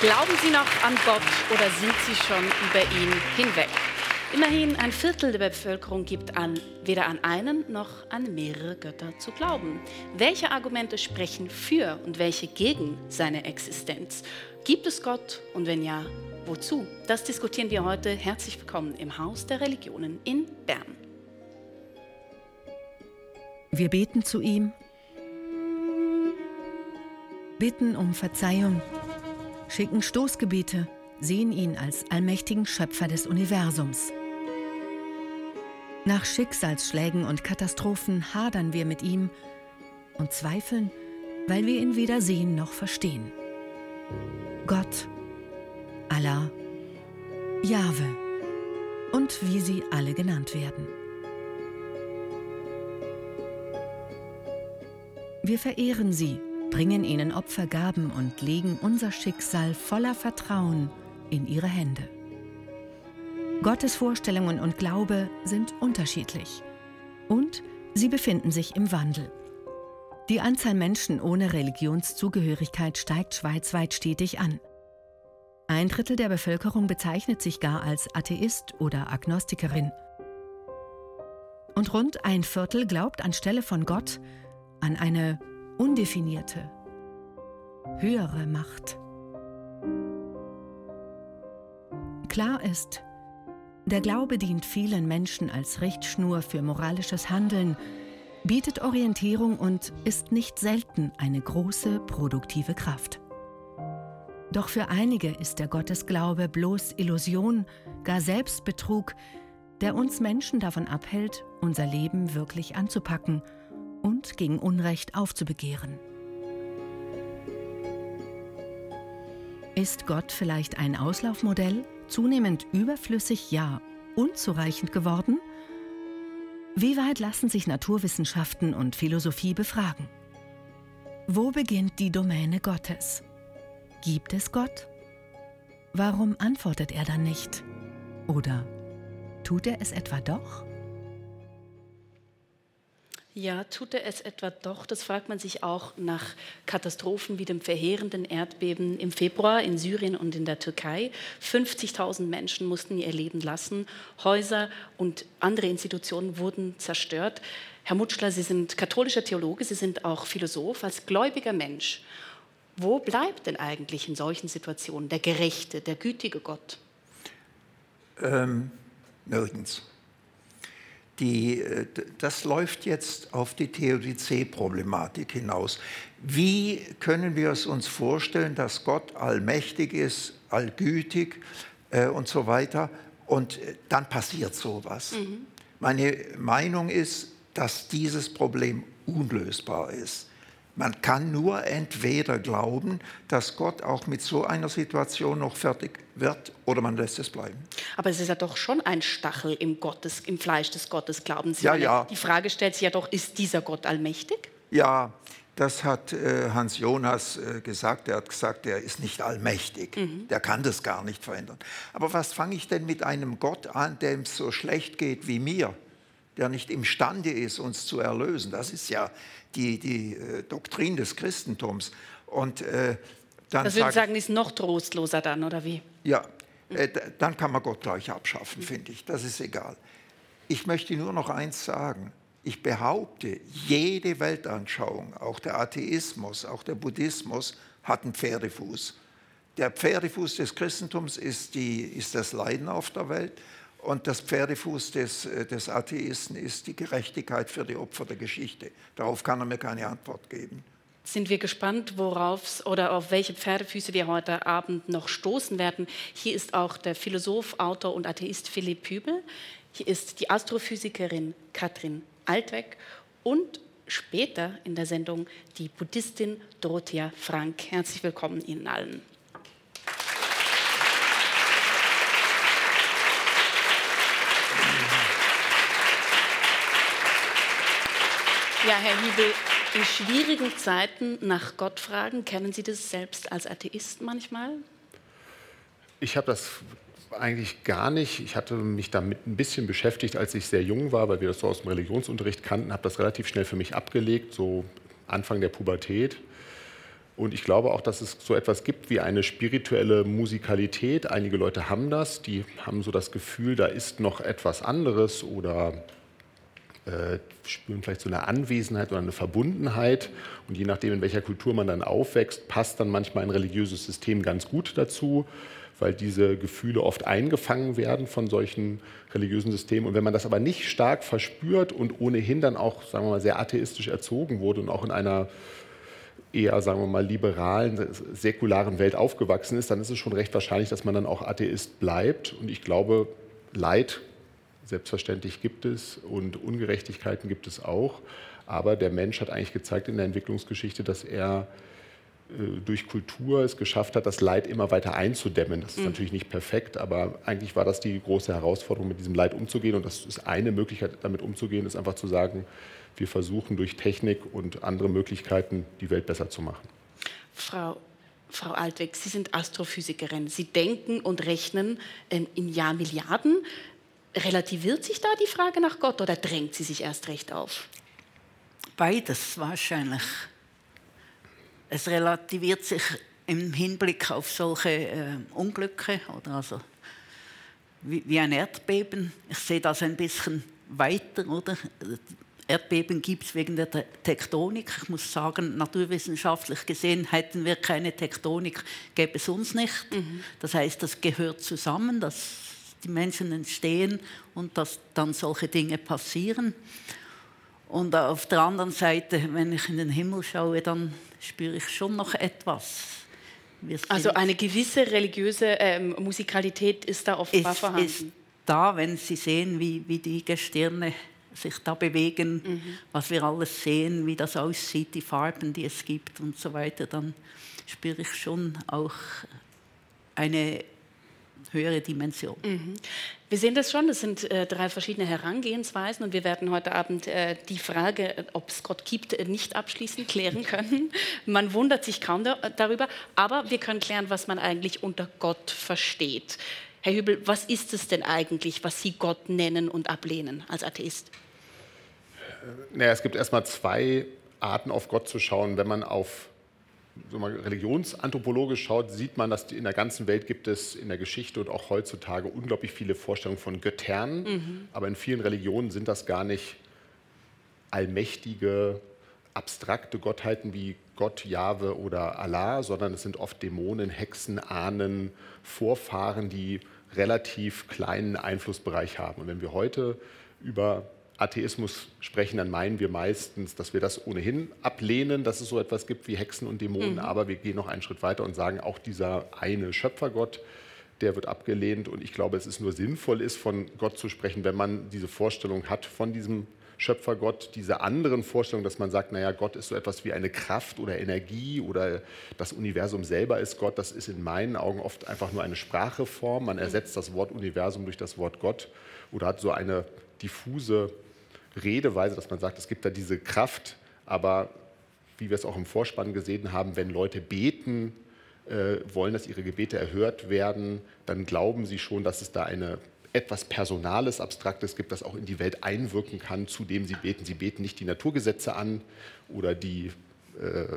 Glauben Sie noch an Gott oder sind Sie schon über ihn hinweg? Immerhin ein Viertel der Bevölkerung gibt an, weder an einen noch an mehrere Götter zu glauben. Welche Argumente sprechen für und welche gegen seine Existenz? Gibt es Gott und wenn ja, wozu? Das diskutieren wir heute. Herzlich willkommen im Haus der Religionen in Bern. Wir beten zu ihm, bitten um Verzeihung schicken Stoßgebete, sehen ihn als allmächtigen Schöpfer des Universums. Nach Schicksalsschlägen und Katastrophen hadern wir mit ihm und zweifeln, weil wir ihn weder sehen noch verstehen. Gott, Allah, Jahwe und wie sie alle genannt werden. Wir verehren sie bringen ihnen Opfergaben und legen unser Schicksal voller Vertrauen in ihre Hände. Gottes Vorstellungen und Glaube sind unterschiedlich und sie befinden sich im Wandel. Die Anzahl Menschen ohne Religionszugehörigkeit steigt schweizweit stetig an. Ein Drittel der Bevölkerung bezeichnet sich gar als Atheist oder Agnostikerin. Und rund ein Viertel glaubt anstelle von Gott an eine undefinierte, höhere Macht. Klar ist, der Glaube dient vielen Menschen als Richtschnur für moralisches Handeln, bietet Orientierung und ist nicht selten eine große produktive Kraft. Doch für einige ist der Gottesglaube bloß Illusion, gar Selbstbetrug, der uns Menschen davon abhält, unser Leben wirklich anzupacken – und gegen Unrecht aufzubegehren. Ist Gott vielleicht ein Auslaufmodell, zunehmend überflüssig, ja unzureichend geworden? Wie weit lassen sich Naturwissenschaften und Philosophie befragen? Wo beginnt die Domäne Gottes? Gibt es Gott? Warum antwortet er dann nicht? Oder tut er es etwa doch? Ja, tut er es etwa doch? Das fragt man sich auch nach Katastrophen wie dem verheerenden Erdbeben im Februar in Syrien und in der Türkei. 50.000 Menschen mussten ihr Leben lassen. Häuser und andere Institutionen wurden zerstört. Herr Mutschler, Sie sind katholischer Theologe, Sie sind auch Philosoph. Als gläubiger Mensch, wo bleibt denn eigentlich in solchen Situationen der gerechte, der gütige Gott? Ähm, nirgends. Die, äh, das läuft jetzt auf die Theodizee-Problematik hinaus. Wie können wir es uns vorstellen, dass Gott allmächtig ist, allgütig äh, und so weiter und äh, dann passiert sowas? Mhm. Meine Meinung ist, dass dieses Problem unlösbar ist. Man kann nur entweder glauben, dass Gott auch mit so einer Situation noch fertig wird, oder man lässt es bleiben. Aber es ist ja doch schon ein Stachel im, Gottes, im Fleisch des Gottesglaubens. Ja, ja. Die Frage stellt sich ja doch, ist dieser Gott allmächtig? Ja, das hat äh, Hans Jonas äh, gesagt. Er hat gesagt, er ist nicht allmächtig. Mhm. Der kann das gar nicht verändern. Aber was fange ich denn mit einem Gott an, dem es so schlecht geht wie mir? Der nicht imstande ist, uns zu erlösen. Das ist ja die, die äh, Doktrin des Christentums. Und äh, dann das würde ich sagen, ist noch trostloser dann, oder wie? Ja, äh, dann kann man Gott gleich abschaffen, finde ich. Das ist egal. Ich möchte nur noch eins sagen. Ich behaupte, jede Weltanschauung, auch der Atheismus, auch der Buddhismus, hat einen Pferdefuß. Der Pferdefuß des Christentums ist, die, ist das Leiden auf der Welt. Und das Pferdefuß des, äh, des Atheisten ist die Gerechtigkeit für die Opfer der Geschichte. Darauf kann er mir keine Antwort geben. Sind wir gespannt, worauf oder auf welche Pferdefüße wir heute Abend noch stoßen werden. Hier ist auch der Philosoph, Autor und Atheist Philipp Hübel. Hier ist die Astrophysikerin Katrin Altweg und später in der Sendung die Buddhistin Dorothea Frank. Herzlich willkommen Ihnen allen. Ja, Herr Hiebel, in schwierigen Zeiten nach Gott fragen, kennen Sie das selbst als Atheist manchmal? Ich habe das eigentlich gar nicht. Ich hatte mich damit ein bisschen beschäftigt, als ich sehr jung war, weil wir das so aus dem Religionsunterricht kannten, habe das relativ schnell für mich abgelegt, so Anfang der Pubertät. Und ich glaube auch, dass es so etwas gibt wie eine spirituelle Musikalität. Einige Leute haben das, die haben so das Gefühl, da ist noch etwas anderes oder äh, spüren vielleicht so eine Anwesenheit oder eine Verbundenheit. Und je nachdem, in welcher Kultur man dann aufwächst, passt dann manchmal ein religiöses System ganz gut dazu, weil diese Gefühle oft eingefangen werden von solchen religiösen Systemen. Und wenn man das aber nicht stark verspürt und ohnehin dann auch, sagen wir mal, sehr atheistisch erzogen wurde und auch in einer eher, sagen wir mal, liberalen, säkularen Welt aufgewachsen ist, dann ist es schon recht wahrscheinlich, dass man dann auch Atheist bleibt. Und ich glaube, Leid, selbstverständlich gibt es und Ungerechtigkeiten gibt es auch. Aber der Mensch hat eigentlich gezeigt in der Entwicklungsgeschichte, dass er äh, durch Kultur es geschafft hat, das Leid immer weiter einzudämmen. Das ist mhm. natürlich nicht perfekt, aber eigentlich war das die große Herausforderung, mit diesem Leid umzugehen. Und das ist eine Möglichkeit, damit umzugehen, ist einfach zu sagen, wir versuchen durch Technik und andere Möglichkeiten die Welt besser zu machen. Frau, Frau Altweg, Sie sind Astrophysikerin. Sie denken und rechnen ähm, in Jahrmilliarden. Relativiert sich da die Frage nach Gott oder drängt sie sich erst recht auf? Beides wahrscheinlich. Es relativiert sich im Hinblick auf solche äh, Unglücke oder also wie, wie, ein Erdbeben. Ich sehe das ein bisschen weiter, oder? Erdbeben gibt es wegen der Tektonik. Ich muss sagen, naturwissenschaftlich gesehen hätten wir keine Tektonik, gäbe es uns nicht. Mhm. Das heißt, das gehört zusammen, dass die Menschen entstehen und dass dann solche Dinge passieren. Und auf der anderen Seite, wenn ich in den Himmel schaue, dann spüre ich schon noch etwas. Also eine gewisse religiöse ähm, Musikalität ist da offenbar ist, vorhanden. Ist da, wenn Sie sehen, wie, wie die Gestirne sich da bewegen, mhm. was wir alles sehen, wie das aussieht, die Farben, die es gibt und so weiter, dann spüre ich schon auch eine höhere Dimension. Mhm. Wir sehen das schon, das sind äh, drei verschiedene Herangehensweisen und wir werden heute Abend äh, die Frage, ob es Gott gibt, äh, nicht abschließend klären können. Man wundert sich kaum da, darüber, aber wir können klären, was man eigentlich unter Gott versteht. Herr Hübel, was ist es denn eigentlich, was Sie Gott nennen und ablehnen als Atheist? Naja, es gibt erstmal zwei Arten, auf Gott zu schauen. Wenn man auf religionsanthropologisch schaut, sieht man, dass in der ganzen Welt gibt es in der Geschichte und auch heutzutage unglaublich viele Vorstellungen von Göttern. Mhm. Aber in vielen Religionen sind das gar nicht allmächtige, abstrakte Gottheiten wie Gott, Jahwe oder Allah, sondern es sind oft Dämonen, Hexen, Ahnen, Vorfahren, die relativ kleinen Einflussbereich haben. Und wenn wir heute über Atheismus sprechen, dann meinen wir meistens, dass wir das ohnehin ablehnen, dass es so etwas gibt wie Hexen und Dämonen. Mhm. Aber wir gehen noch einen Schritt weiter und sagen, auch dieser eine Schöpfergott, der wird abgelehnt. Und ich glaube, es ist nur sinnvoll ist, von Gott zu sprechen, wenn man diese Vorstellung hat von diesem Schöpfergott, diese anderen Vorstellungen, dass man sagt, naja, Gott ist so etwas wie eine Kraft oder Energie oder das Universum selber ist Gott, das ist in meinen Augen oft einfach nur eine Sprachreform. Man ersetzt das Wort Universum durch das Wort Gott oder hat so eine diffuse Redeweise, dass man sagt, es gibt da diese Kraft, aber wie wir es auch im Vorspann gesehen haben, wenn Leute beten, äh, wollen, dass ihre Gebete erhört werden, dann glauben sie schon, dass es da eine etwas Personales, Abstraktes gibt, das auch in die Welt einwirken kann, zu dem sie beten. Sie beten nicht die Naturgesetze an oder die äh,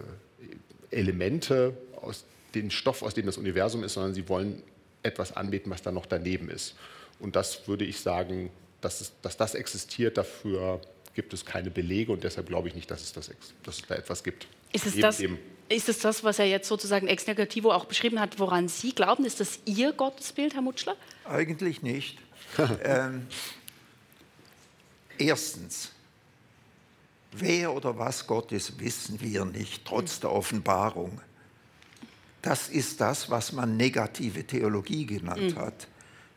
Elemente, aus den Stoff, aus dem das Universum ist, sondern sie wollen etwas anbeten, was da noch daneben ist. Und das würde ich sagen, dass, es, dass das existiert, dafür gibt es keine Belege und deshalb glaube ich nicht, dass es, das, dass es da etwas gibt. Ist es, das, ist es das, was er jetzt sozusagen ex negativo auch beschrieben hat, woran Sie glauben? Ist das Ihr Gottesbild, Herr Mutschler? Eigentlich nicht. ähm, erstens, wer oder was Gott ist, wissen wir nicht, trotz der Offenbarung. Das ist das, was man negative Theologie genannt mhm. hat.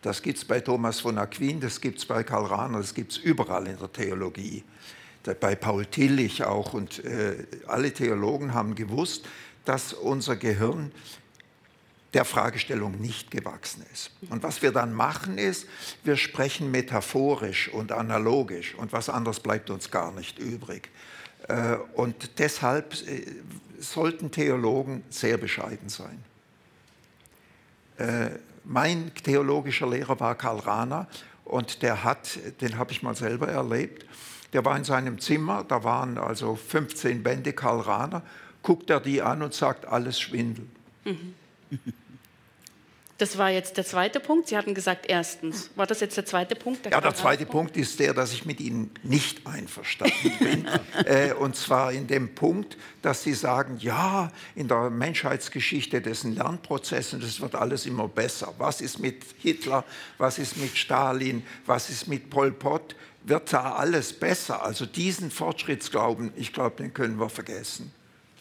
Das gibt es bei Thomas von Aquin, das gibt es bei Karl Rahner, das gibt es überall in der Theologie. Bei Paul Tillich auch. Und äh, alle Theologen haben gewusst, dass unser Gehirn der Fragestellung nicht gewachsen ist. Und was wir dann machen ist, wir sprechen metaphorisch und analogisch und was anderes bleibt uns gar nicht übrig. Äh, und deshalb äh, sollten Theologen sehr bescheiden sein. Mein theologischer Lehrer war Karl Rahner und der hat, den habe ich mal selber erlebt, der war in seinem Zimmer, da waren also 15 Bände Karl Rahner guckt er die an und sagt, alles Schwindel. Mhm. Das war jetzt der zweite Punkt. Sie hatten gesagt, erstens. War das jetzt der zweite Punkt? Der ja, der zweite Punkt ist der, dass ich mit Ihnen nicht einverstanden bin. äh, und zwar in dem Punkt, dass Sie sagen, ja, in der Menschheitsgeschichte dessen Lernprozessen, das wird alles immer besser. Was ist mit Hitler? Was ist mit Stalin? Was ist mit Pol Pot? Wird da alles besser? Also diesen Fortschrittsglauben, ich glaube, den können wir vergessen.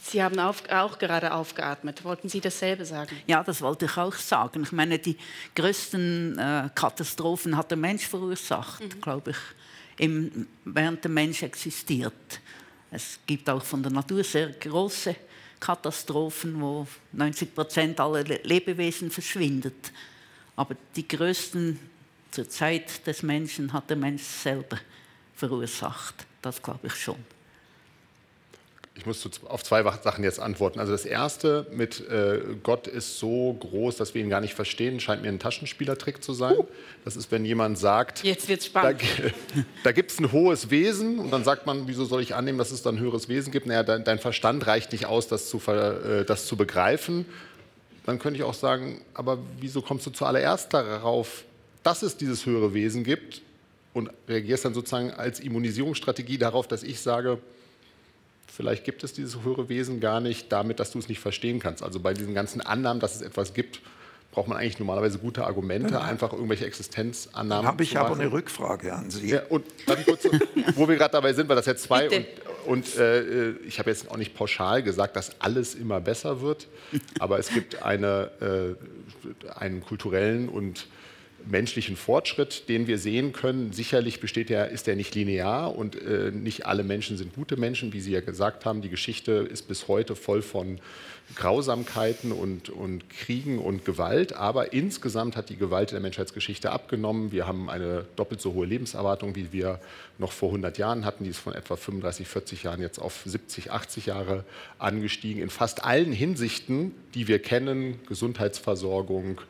Sie haben auf, auch gerade aufgeatmet. Wollten Sie dasselbe sagen? Ja, das wollte ich auch sagen. Ich meine, die größten äh, Katastrophen hat der Mensch verursacht, mhm. glaube ich, im, während der Mensch existiert. Es gibt auch von der Natur sehr große Katastrophen, wo 90 Prozent aller Lebewesen verschwindet. Aber die größten zur Zeit des Menschen hat der Mensch selber verursacht. Das glaube ich schon. Ich muss auf zwei Sachen jetzt antworten. Also das erste mit äh, Gott ist so groß, dass wir ihn gar nicht verstehen, scheint mir ein Taschenspielertrick zu sein. Das ist, wenn jemand sagt, jetzt wird's spannend. Da, da gibt es ein hohes Wesen und dann sagt man, wieso soll ich annehmen, dass es da ein höheres Wesen gibt? Naja, dein, dein Verstand reicht nicht aus, das zu, äh, das zu begreifen. Dann könnte ich auch sagen, aber wieso kommst du zuallererst darauf, dass es dieses höhere Wesen gibt und reagierst dann sozusagen als Immunisierungsstrategie darauf, dass ich sage, Vielleicht gibt es dieses höhere Wesen gar nicht damit, dass du es nicht verstehen kannst. Also bei diesen ganzen Annahmen, dass es etwas gibt, braucht man eigentlich normalerweise gute Argumente, ja. einfach irgendwelche Existenzannahmen. Habe ich aber eine Rückfrage an Sie. Ja, und dann kurz, wo wir gerade dabei sind, weil das jetzt zwei Bitte. und, und äh, ich habe jetzt auch nicht pauschal gesagt, dass alles immer besser wird, aber es gibt eine, äh, einen kulturellen und menschlichen Fortschritt, den wir sehen können. Sicherlich besteht der, ist der nicht linear und äh, nicht alle Menschen sind gute Menschen, wie Sie ja gesagt haben. Die Geschichte ist bis heute voll von Grausamkeiten und, und Kriegen und Gewalt, aber insgesamt hat die Gewalt in der Menschheitsgeschichte abgenommen. Wir haben eine doppelt so hohe Lebenserwartung, wie wir noch vor 100 Jahren hatten. Die ist von etwa 35, 40 Jahren jetzt auf 70, 80 Jahre angestiegen. In fast allen Hinsichten, die wir kennen, Gesundheitsversorgung,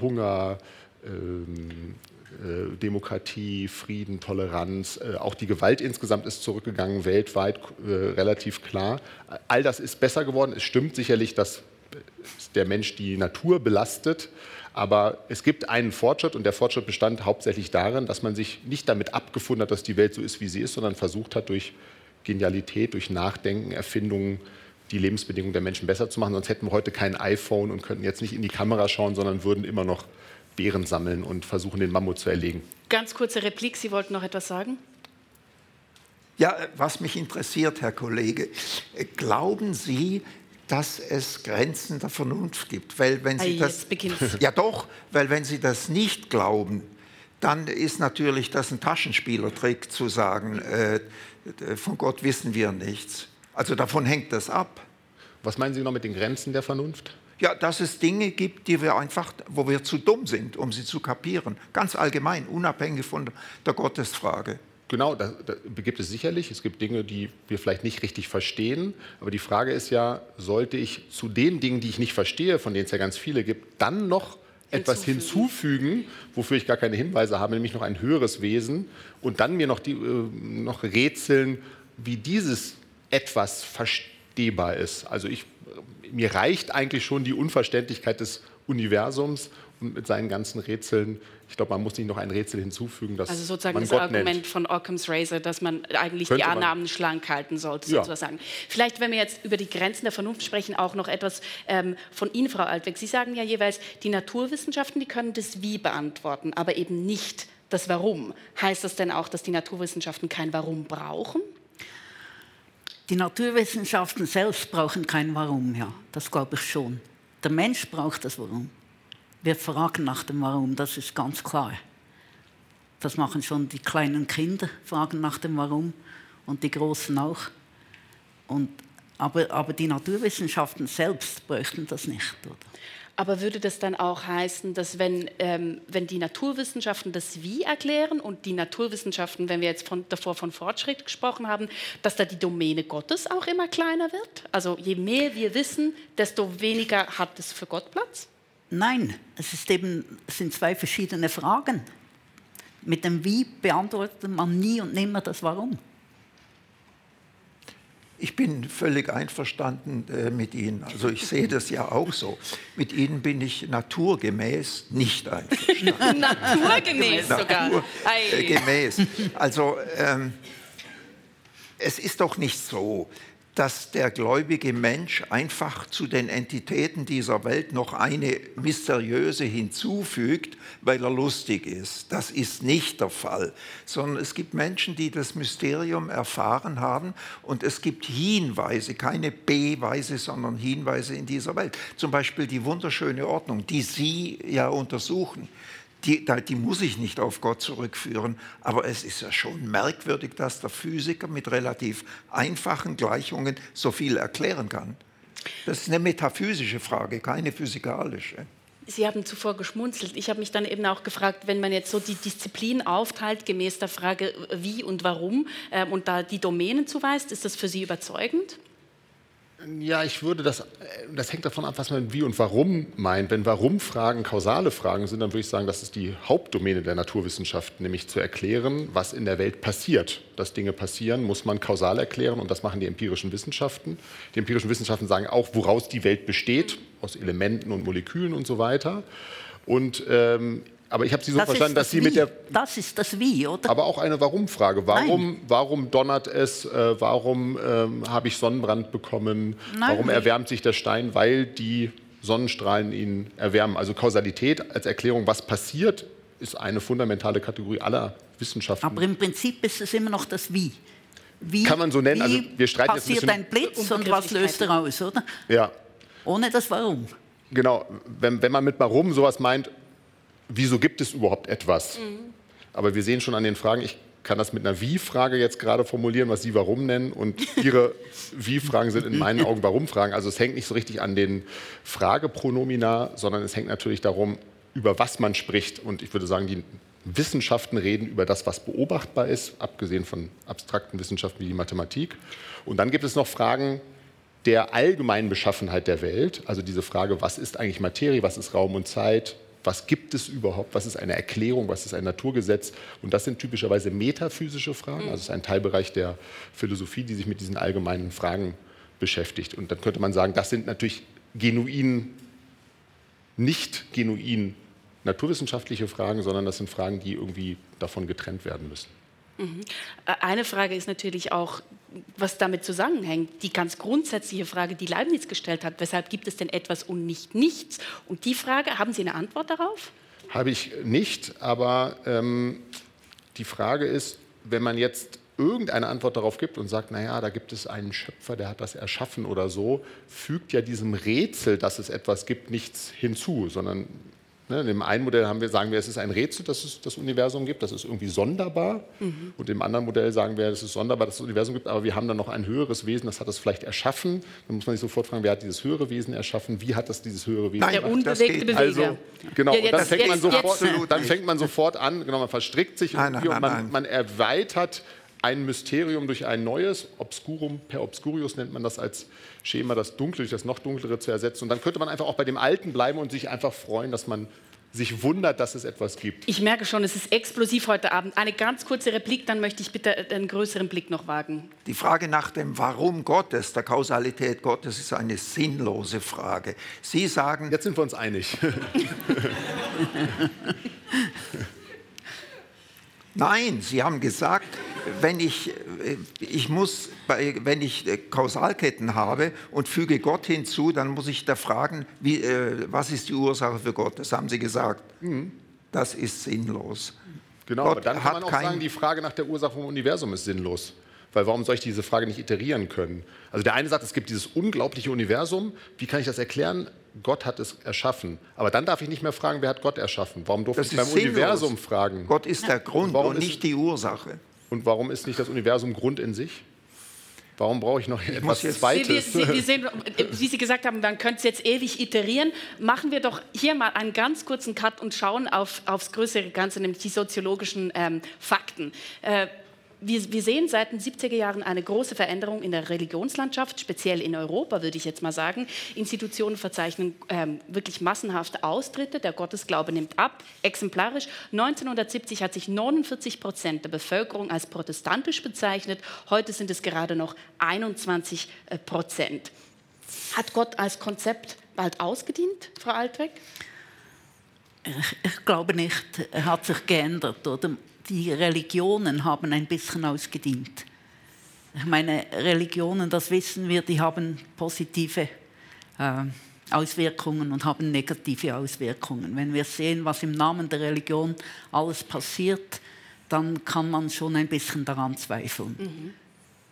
Hunger, ähm, äh, Demokratie, Frieden, Toleranz, äh, auch die Gewalt insgesamt ist zurückgegangen, weltweit relativ klar. All das ist besser geworden. Es stimmt sicherlich, dass der Mensch die Natur belastet, aber es gibt einen Fortschritt und der Fortschritt bestand hauptsächlich darin, dass man sich nicht damit abgefunden hat, dass die Welt so ist, wie sie ist, sondern versucht hat, durch Genialität, durch Nachdenken, Erfindungen die Lebensbedingungen der Menschen besser zu machen. Sonst hätten wir heute kein iPhone und könnten jetzt nicht in die Kamera schauen, sondern würden immer noch Beeren sammeln und versuchen, den Mammut zu erlegen. Ganz kurze Replik, Sie wollten noch etwas sagen? Ja, was mich interessiert, Herr Kollege, glauben Sie, dass es Grenzen der Vernunft gibt? Weil wenn Sie Ei, das, ja doch, weil wenn Sie das nicht glauben, dann ist natürlich das ein Taschenspielertrick zu sagen, äh, von Gott wissen wir nichts. Also davon hängt das ab. Was meinen Sie noch mit den Grenzen der Vernunft? Ja, dass es Dinge gibt, die wir einfach, wo wir zu dumm sind, um sie zu kapieren. Ganz allgemein, unabhängig von der Gottesfrage. Genau, da, da gibt es sicherlich. Es gibt Dinge, die wir vielleicht nicht richtig verstehen. Aber die Frage ist ja, sollte ich zu den Dingen, die ich nicht verstehe, von denen es ja ganz viele gibt, dann noch etwas hinzufügen, wofür ich gar keine Hinweise habe, nämlich noch ein höheres Wesen und dann mir noch, die, äh, noch rätseln, wie dieses etwas verstehbar ist. Also ich, mir reicht eigentlich schon die Unverständlichkeit des Universums und mit seinen ganzen Rätseln. Ich glaube, man muss nicht noch ein Rätsel hinzufügen, dass Also sozusagen man das Gott Argument nennt. von Occam's Razor, dass man eigentlich Könnte die. Annahmen schlank halten sollte, Ja. sozusagen. Vielleicht, wenn wir jetzt über die Grenzen der Vernunft sprechen, auch noch etwas ähm, von Ihnen, Frau Altweg. Sie sagen ja jeweils, die Naturwissenschaften, die können das Wie beantworten, aber eben nicht das Warum. Heißt das denn auch, dass die Naturwissenschaften kein Warum brauchen? Die Naturwissenschaften selbst brauchen kein Warum, ja, das glaube ich schon. Der Mensch braucht das Warum. Wir fragen nach dem Warum, das ist ganz klar. Das machen schon die kleinen Kinder, fragen nach dem Warum und die Großen auch. Und, aber, aber die Naturwissenschaften selbst bräuchten das nicht. Oder? Aber würde das dann auch heißen, dass wenn, ähm, wenn die Naturwissenschaften das Wie erklären und die Naturwissenschaften, wenn wir jetzt von, davor von Fortschritt gesprochen haben, dass da die Domäne Gottes auch immer kleiner wird? Also je mehr wir wissen, desto weniger hat es für Gott Platz? Nein, es, ist eben, es sind zwei verschiedene Fragen. Mit dem Wie beantwortet man nie und nimmer das Warum. Ich bin völlig einverstanden äh, mit Ihnen. Also ich sehe das ja auch so. Mit Ihnen bin ich naturgemäß nicht einverstanden. naturgemäß sogar. Naturgemäß. Also ähm, es ist doch nicht so, dass der gläubige Mensch einfach zu den Entitäten dieser Welt noch eine mysteriöse hinzufügt, weil er lustig ist. Das ist nicht der Fall, sondern es gibt Menschen, die das Mysterium erfahren haben und es gibt Hinweise, keine Beweise, sondern Hinweise in dieser Welt. Zum Beispiel die wunderschöne Ordnung, die Sie ja untersuchen die, die muss ich nicht auf Gott zurückführen, aber es ist ja schon merkwürdig, dass der Physiker mit relativ einfachen Gleichungen so viel erklären kann. Das ist eine metaphysische Frage, keine physikalische. Sie haben zuvor geschmunzelt. Ich habe mich dann eben auch gefragt, wenn man jetzt so die Disziplin aufteilt, gemäß der Frage wie und warum, äh, und da die Domänen zuweist, ist das für Sie überzeugend? Ja, ich würde das, äh, das hängt davon ab, was man wie und warum meint. Wenn Warum-Fragen kausale Fragen sind, dann würde ich sagen, das ist die Hauptdomäne der Naturwissenschaft, nämlich zu erklären, was in der Welt passiert. Dass Dinge passieren, muss man kausal erklären und das machen die empirischen Wissenschaften. Die empirischen Wissenschaften sagen auch, woraus die Welt besteht, aus Elementen und Molekülen und so weiter. Und ähm, aber ich habe Sie so das verstanden, dass das Sie mit der. Das ist das Wie, oder? Aber auch eine Warum-Frage. Warum, warum donnert es? Äh, warum ähm, habe ich Sonnenbrand bekommen? Nein, warum erwärmt sich der Stein? Weil die Sonnenstrahlen ihn erwärmen. Also Kausalität als Erklärung, was passiert, ist eine fundamentale Kategorie aller Wissenschaften. Aber im Prinzip ist es immer noch das Wie. Wie Kann man so nennen. Also wir streiten passiert ein, ein Blitz und was löst er aus, oder? Ja. Ohne das Warum. Genau. Wenn, wenn man mit Warum sowas meint, wieso gibt es überhaupt etwas? Mhm. Aber wir sehen schon an den Fragen, ich kann das mit einer Wie-Frage jetzt gerade formulieren, was Sie Warum nennen. Und Ihre Wie-Fragen sind in meinen Augen Warum-Fragen. Also es hängt nicht so richtig an den Fragepronomina, sondern es hängt natürlich darum, über was man spricht. Und ich würde sagen, die Wissenschaften reden über das, was beobachtbar ist, abgesehen von abstrakten Wissenschaften wie die Mathematik. Und dann gibt es noch Fragen der allgemeinen Beschaffenheit der Welt. Also diese Frage, was ist eigentlich Materie, was ist Raum und Zeit, was gibt es überhaupt, was ist eine Erklärung, was ist ein Naturgesetz. Und das sind typischerweise metaphysische Fragen, also es ist ein Teilbereich der Philosophie, die sich mit diesen allgemeinen Fragen beschäftigt. Und dann könnte man sagen, das sind natürlich genuin, nicht genuin naturwissenschaftliche Fragen, sondern das sind Fragen, die irgendwie davon getrennt werden müssen. Mhm. Eine Frage ist natürlich auch, was damit zusammenhängt. Die ganz grundsätzliche Frage, die Leibniz gestellt hat, weshalb gibt es denn etwas und nicht nichts? Und die Frage, haben Sie eine Antwort darauf? Habe ich nicht, aber ähm, die Frage ist, wenn man jetzt irgendeine Antwort darauf gibt und sagt, naja, da gibt es einen Schöpfer, der hat das erschaffen oder so, fügt ja diesem Rätsel, dass es etwas gibt, nichts hinzu, sondern Ne, in dem einen Modell haben wir, sagen wir, es ist ein Rätsel, dass es das Universum gibt, das ist irgendwie sonderbar. Mhm. Und im anderen Modell sagen wir, es ist sonderbar, dass es das Universum gibt, aber wir haben dann noch ein höheres Wesen, das hat es vielleicht erschaffen. Dann muss man sich sofort fragen, wer hat dieses höhere Wesen erschaffen? Wie hat das dieses höhere Wesen Der unbewegte Beweger. Also, genau, ja, jetzt, dann, fängt jetzt, man sofort, dann fängt man sofort an, genau, man verstrickt sich nein, nein, und man, man erweitert ein Mysterium durch ein neues, Obscurum per Obscurius nennt man das als Schema, das Dunkle durch das noch Dunklere zu ersetzen. Und dann könnte man einfach auch bei dem Alten bleiben und sich einfach freuen, dass man sich wundert, dass es etwas gibt. Ich merke schon, es ist explosiv heute Abend. Eine ganz kurze Replik, dann möchte ich bitte einen größeren Blick noch wagen. Die Frage nach dem Warum Gottes, der Kausalität Gottes, ist eine sinnlose Frage. Sie sagen. Jetzt sind wir uns einig. Nein, Sie haben gesagt, wenn ich, äh, ich muss, wenn ich äh, Kausalketten habe und füge Gott hinzu, dann muss ich da fragen, wie, äh, was ist die Ursache für Gott? Das haben Sie gesagt. Mhm. Das ist sinnlos. Genau, Gott aber dann kann man auch sagen, die Frage nach der Ursache vom Universum ist sinnlos. Weil warum soll ich diese Frage nicht iterieren können? Also der eine sagt, es gibt dieses unglaubliche Universum. Wie kann ich das erklären? Gott hat es erschaffen. Aber dann darf ich nicht mehr fragen, wer hat Gott erschaffen? Warum durfte das ich beim sinnlos. Universum fragen? Gott ist der Grund und, und nicht die Ursache. Und warum ist nicht das Universum Grund in sich? Warum brauche ich noch ich etwas Zweites? Sie, Sie, sehen, wie Sie gesagt haben, man könnte es jetzt ewig iterieren. Machen wir doch hier mal einen ganz kurzen Cut und schauen auf, aufs größere Ganze, nämlich die soziologischen ähm, Fakten. Äh, wir, wir, sehen seit den 70er Jahren eine große Veränderung in der Religionslandschaft, speziell in Europa, würde ich jetzt mal sagen. Institutionen verzeichnen ähm, wirklich massenhafte Austritte. Der Gottesglaube nimmt ab. Exemplarisch 1970 hat sich 49 Prozent der Bevölkerung als protestantisch bezeichnet. Heute sind es gerade noch 21 äh, Prozent. Hat Gott als Konzept bald ausgedient, Frau Altweg? Ich, ich glaube nicht. Er hat sich geändert. Oder? Die Religionen haben ein bisschen ausgedient. Ich meine, Religionen, das wissen wir, die haben positive äh, Auswirkungen und haben negative Auswirkungen. Wenn wir sehen, was im Namen der Religion alles passiert, dann kann man schon ein bisschen daran zweifeln. Mhm.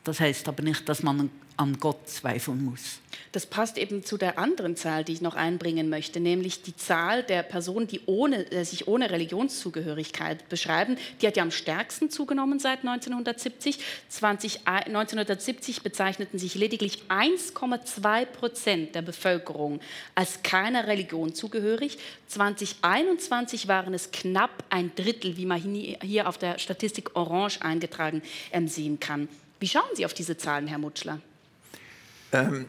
Das heißt aber nicht, dass man an Gott zweifeln muss. Das passt eben zu der anderen Zahl, die ich noch einbringen möchte, nämlich die Zahl der Personen, die ohne, äh, sich ohne Religionszugehörigkeit beschreiben. Die hat ja am stärksten zugenommen seit 1970. 20, 1970 bezeichneten sich lediglich 1,2 Prozent der Bevölkerung als keiner Religion zugehörig. 2021 waren es knapp ein Drittel, wie man hier auf der Statistik Orange eingetragen ähm, sehen kann. Wie schauen Sie auf diese Zahlen, Herr Mutschler? Ähm,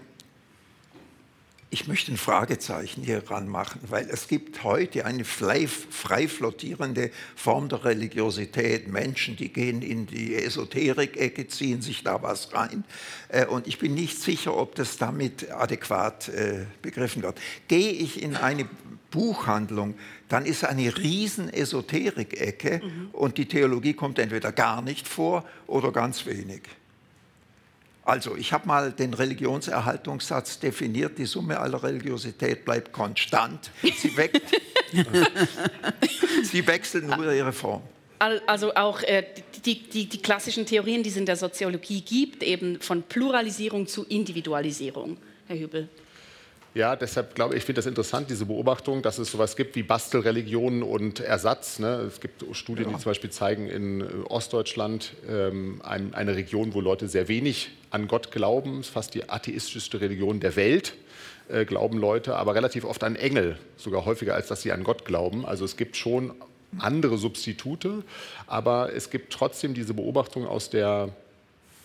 ich möchte ein Fragezeichen hier ranmachen, weil es gibt heute eine frei, frei flottierende Form der Religiosität. Menschen, die gehen in die Esoterik-Ecke, ziehen sich da was rein. Äh, und ich bin nicht sicher, ob das damit adäquat äh, begriffen wird. Gehe ich in eine Buchhandlung, dann ist eine riesen Esoterik-Ecke mhm. und die Theologie kommt entweder gar nicht vor oder ganz wenig. Also, ich habe mal den Religionserhaltungssatz definiert, die Summe aller Religiosität bleibt konstant. Sie, weckt, sie wechseln nur ihre Form. Also auch äh, die, die, die, klassischen Theorien, die es in der Soziologie gibt, eben von Pluralisierung zu Individualisierung, Herr Hübel. Ja, deshalb glaube ich, finde das interessant, diese Beobachtung, dass es sowas gibt wie Bastelreligionen und Ersatz. Ne? Es gibt Studien, ja. die zum Beispiel zeigen, in äh, Ostdeutschland ähm, ein, eine Region, wo Leute sehr wenig an Gott glauben, ist fast die atheistischste Religion der Welt, äh, glauben Leute, aber relativ oft an Engel, sogar häufiger als dass sie an Gott glauben. Also es gibt schon andere Substitute, aber es gibt trotzdem diese Beobachtung aus der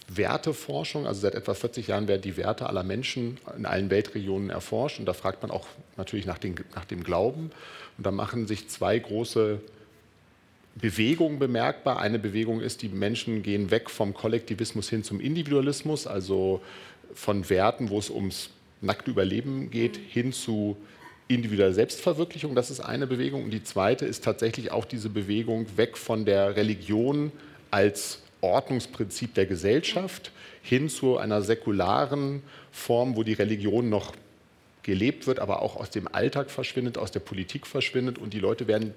Werteforschung. Also seit etwa 40 Jahren werden die Werte aller Menschen in allen Weltregionen erforscht. Und da fragt man auch natürlich nach, den, nach dem Glauben. Und da machen sich zwei große Bewegungen bemerkbar. Eine Bewegung ist, die Menschen gehen weg vom Kollektivismus hin zum Individualismus, also von Werten, wo es ums nackte Überleben geht, hin zu individueller Selbstverwirklichung. Das ist eine Bewegung. Und die zweite ist tatsächlich auch diese Bewegung weg von der Religion als Ordnungsprinzip der Gesellschaft hin zu einer säkularen Form, wo die Religion noch gelebt wird, aber auch aus dem Alltag verschwindet, aus der Politik verschwindet und die Leute werden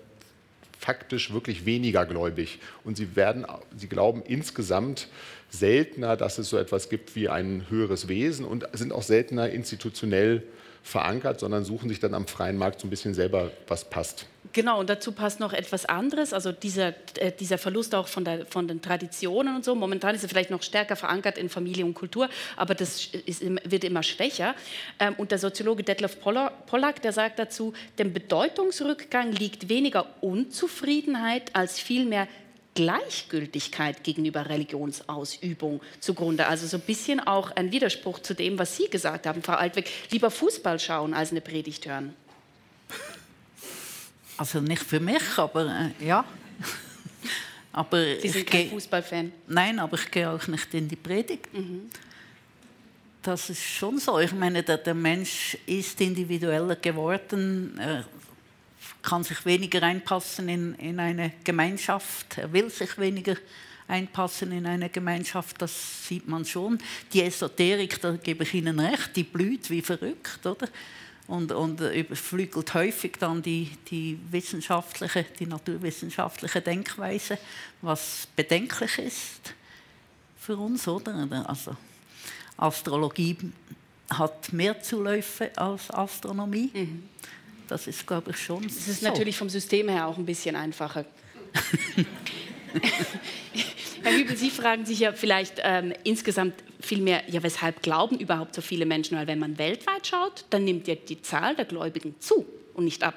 faktisch wirklich weniger gläubig. Und sie werden, sie glauben insgesamt seltener, dass es so etwas gibt wie ein höheres Wesen und sind auch seltener institutionell verankert, sondern suchen sich dann am freien Markt so ein bisschen selber, was passt. Genau, und dazu passt noch etwas anderes, also dieser, äh, dieser Verlust auch von, der, von den Traditionen und so. Momentan ist er vielleicht noch stärker verankert in Familie und Kultur, aber das ist, wird immer schwächer. Ähm, und der Soziologe Detlef Pollack, der sagt dazu, dem Bedeutungsrückgang liegt weniger Unzufriedenheit als vielmehr Gleichgültigkeit gegenüber Religionsausübung zugrunde. Also so ein bisschen auch ein Widerspruch zu dem, was Sie gesagt haben, Frau Altweg. Lieber Fußball schauen als eine Predigt hören. Also nicht für mich, aber äh, ja. aber Sie sind kein Fußballfan? Nein, aber ich gehe auch nicht in die Predigt. Mhm. Das ist schon so. Ich meine, der, der Mensch ist individueller geworden. Er kann sich weniger einpassen in, in eine Gemeinschaft. Er will sich weniger einpassen in eine Gemeinschaft, das sieht man schon. Die Esoterik, da gebe ich Ihnen recht, die blüht wie verrückt, oder? Und, und überflügelt häufig dann die, die wissenschaftliche, die naturwissenschaftliche Denkweise, was bedenklich ist für uns, oder? Also Astrologie hat mehr Zuläufe als Astronomie. Mhm. Das ist, glaube ich, schon. Es ist so. natürlich vom System her auch ein bisschen einfacher. Herr Hübel, Sie fragen sich ja vielleicht ähm, insgesamt viel mehr, ja, weshalb glauben überhaupt so viele Menschen? Weil wenn man weltweit schaut, dann nimmt ja die Zahl der Gläubigen zu und nicht ab.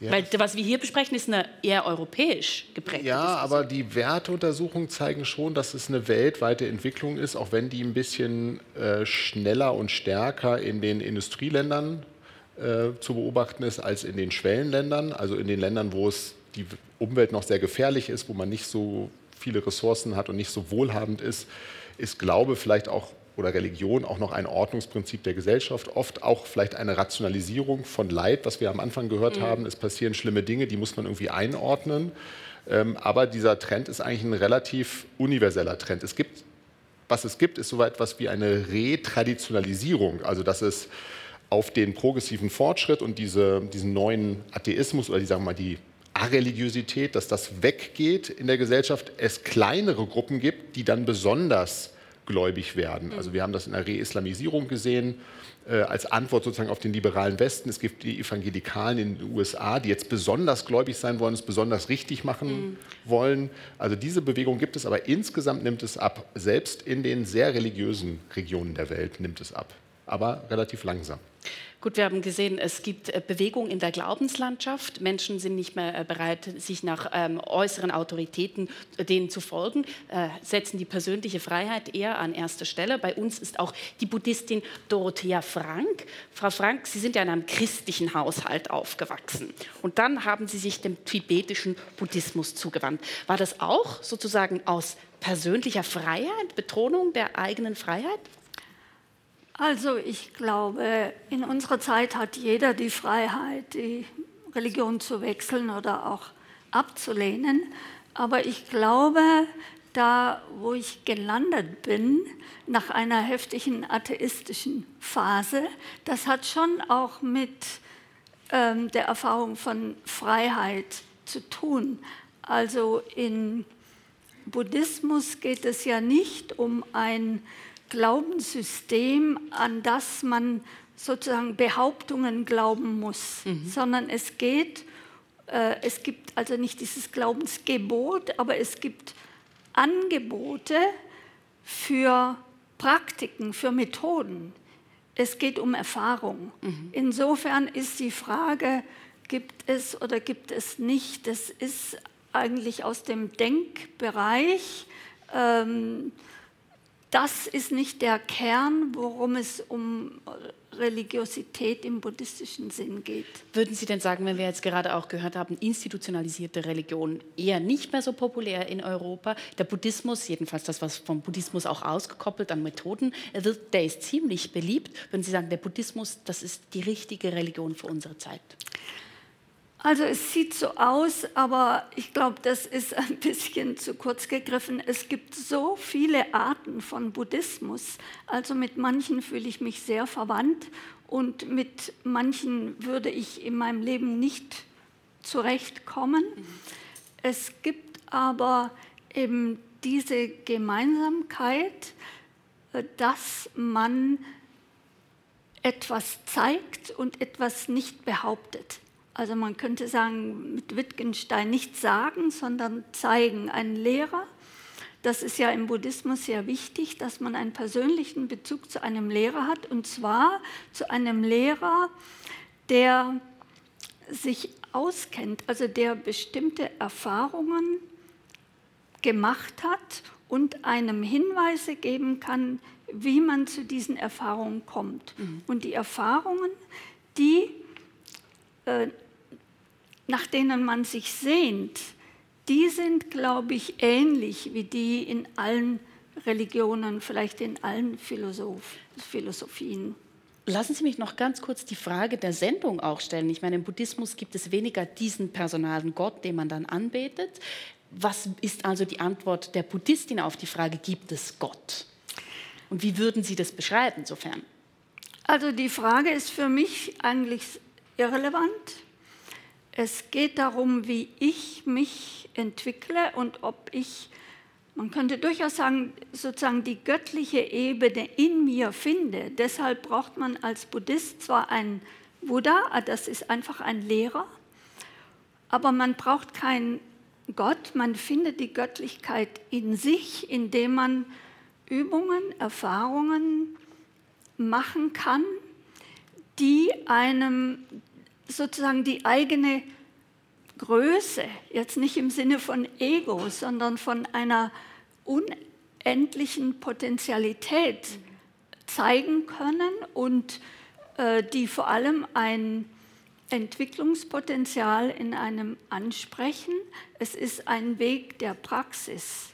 Ja. Weil was wir hier besprechen, ist eine eher europäisch geprägte Ja, Diskussion. aber die Werteuntersuchungen zeigen schon, dass es eine weltweite Entwicklung ist, auch wenn die ein bisschen äh, schneller und stärker in den Industrieländern äh, zu beobachten ist als in den Schwellenländern, also in den Ländern, wo es die Umwelt noch sehr gefährlich ist, wo man nicht so viele Ressourcen hat und nicht so wohlhabend ist, ist Glaube vielleicht auch oder Religion auch noch ein Ordnungsprinzip der Gesellschaft, oft auch vielleicht eine Rationalisierung von Leid, was wir am Anfang gehört mhm. haben. Es passieren schlimme Dinge, die muss man irgendwie einordnen. Ähm, aber dieser Trend ist eigentlich ein relativ universeller Trend. Es gibt, was es gibt, ist so etwas wie eine Retraditionalisierung, also dass es auf den progressiven Fortschritt und diese, diesen neuen Atheismus oder die, sagen wir mal, die Areligiosität, dass das weggeht in der Gesellschaft, es kleinere Gruppen gibt, die dann besonders gläubig werden. Also wir haben das in der Reislamisierung gesehen, äh, als Antwort sozusagen auf den liberalen Westen. Es gibt die Evangelikalen in den USA, die jetzt besonders gläubig sein wollen, es besonders richtig machen mhm. wollen. Also diese Bewegung gibt es, aber insgesamt nimmt es ab. Selbst in den sehr religiösen Regionen der Welt nimmt es ab, aber relativ langsam. Gut, wir haben gesehen, es gibt äh, Bewegung in der Glaubenslandschaft. Menschen sind nicht mehr äh, bereit, sich nach ähm, äußeren Autoritäten äh, denen zu folgen, setzen die persönliche Freiheit eher an erster Stelle. Bei uns ist auch die Buddhistin Dorothea Frank. Frau Frank, Sie sind ja in einem christlichen Haushalt aufgewachsen und dann haben Sie sich dem tibetischen Buddhismus zugewandt. War das auch sozusagen aus persönlicher Freiheit, Betonung der eigenen Freiheit? Also ich glaube, in unserer Zeit hat jeder die Freiheit, die Religion zu wechseln oder auch abzulehnen. Aber ich glaube, da wo ich gelandet bin, nach einer heftigen atheistischen Phase, das hat schon auch mit ähm, der Erfahrung von Freiheit zu tun. Also in Buddhismus geht es ja nicht um ein Glaubenssystem, an das man sozusagen Behauptungen glauben muss, mhm. sondern es geht, äh, es gibt also nicht dieses Glaubensgebot, aber es gibt Angebote für Praktiken, für Methoden. Es geht um Erfahrung. Mhm. Insofern ist die Frage, gibt es oder gibt es nicht, das ist eigentlich aus dem Denkbereich. Ähm, das ist nicht der Kern, worum es um Religiosität im buddhistischen Sinn geht. Würden Sie denn sagen, wenn wir jetzt gerade auch gehört haben, institutionalisierte Religion eher nicht mehr so populär in Europa, der Buddhismus, jedenfalls das, was vom Buddhismus auch ausgekoppelt an Methoden der ist ziemlich beliebt. Würden Sie sagen, der Buddhismus, das ist die richtige Religion für unsere Zeit? Also es sieht so aus, aber ich glaube, das ist ein bisschen zu kurz gegriffen. Es gibt so viele Arten von Buddhismus. Also mit manchen fühle ich mich sehr verwandt und mit manchen würde ich in meinem Leben nicht zurechtkommen. Es gibt aber eben diese Gemeinsamkeit, äh, dass man etwas zeigt und etwas nicht behauptet. Also man könnte sagen, mit Wittgenstein nicht sagen, sondern zeigen. Ein Lehrer, das ist ja im Buddhismus sehr wichtig, dass man einen persönlichen Bezug zu einem Lehrer hat, und zwar zu einem Lehrer, der sich auskennt, also der bestimmte Erfahrungen gemacht hat und einem Hinweise geben kann, wie man zu diesen Erfahrungen kommt. Mhm. Und die Erfahrungen, die äh, nach denen man sich sehnt, die sind, glaube ich, ähnlich wie die in allen Religionen, vielleicht in allen Philosoph Philosophien. Lassen Sie mich noch ganz kurz die Frage der Sendung auch stellen. Ich meine, im Buddhismus gibt es weniger diesen personalen Gott, den man dann anbetet. Was ist also die Antwort der Buddhistin auf die Frage, gibt es Gott? Und wie würden Sie das beschreiben, sofern? Also die Frage ist für mich eigentlich irrelevant. Es geht darum, wie ich mich entwickle und ob ich, man könnte durchaus sagen, sozusagen die göttliche Ebene in mir finde. Deshalb braucht man als Buddhist zwar einen Buddha, ah, das ist einfach ein Lehrer, aber man braucht keinen Gott, man findet die Göttlichkeit in sich, indem man Übungen, Erfahrungen machen kann, die einem sozusagen die eigene Größe, jetzt nicht im Sinne von Ego, sondern von einer unendlichen Potentialität zeigen können und äh, die vor allem ein Entwicklungspotenzial in einem ansprechen. Es ist ein Weg der Praxis.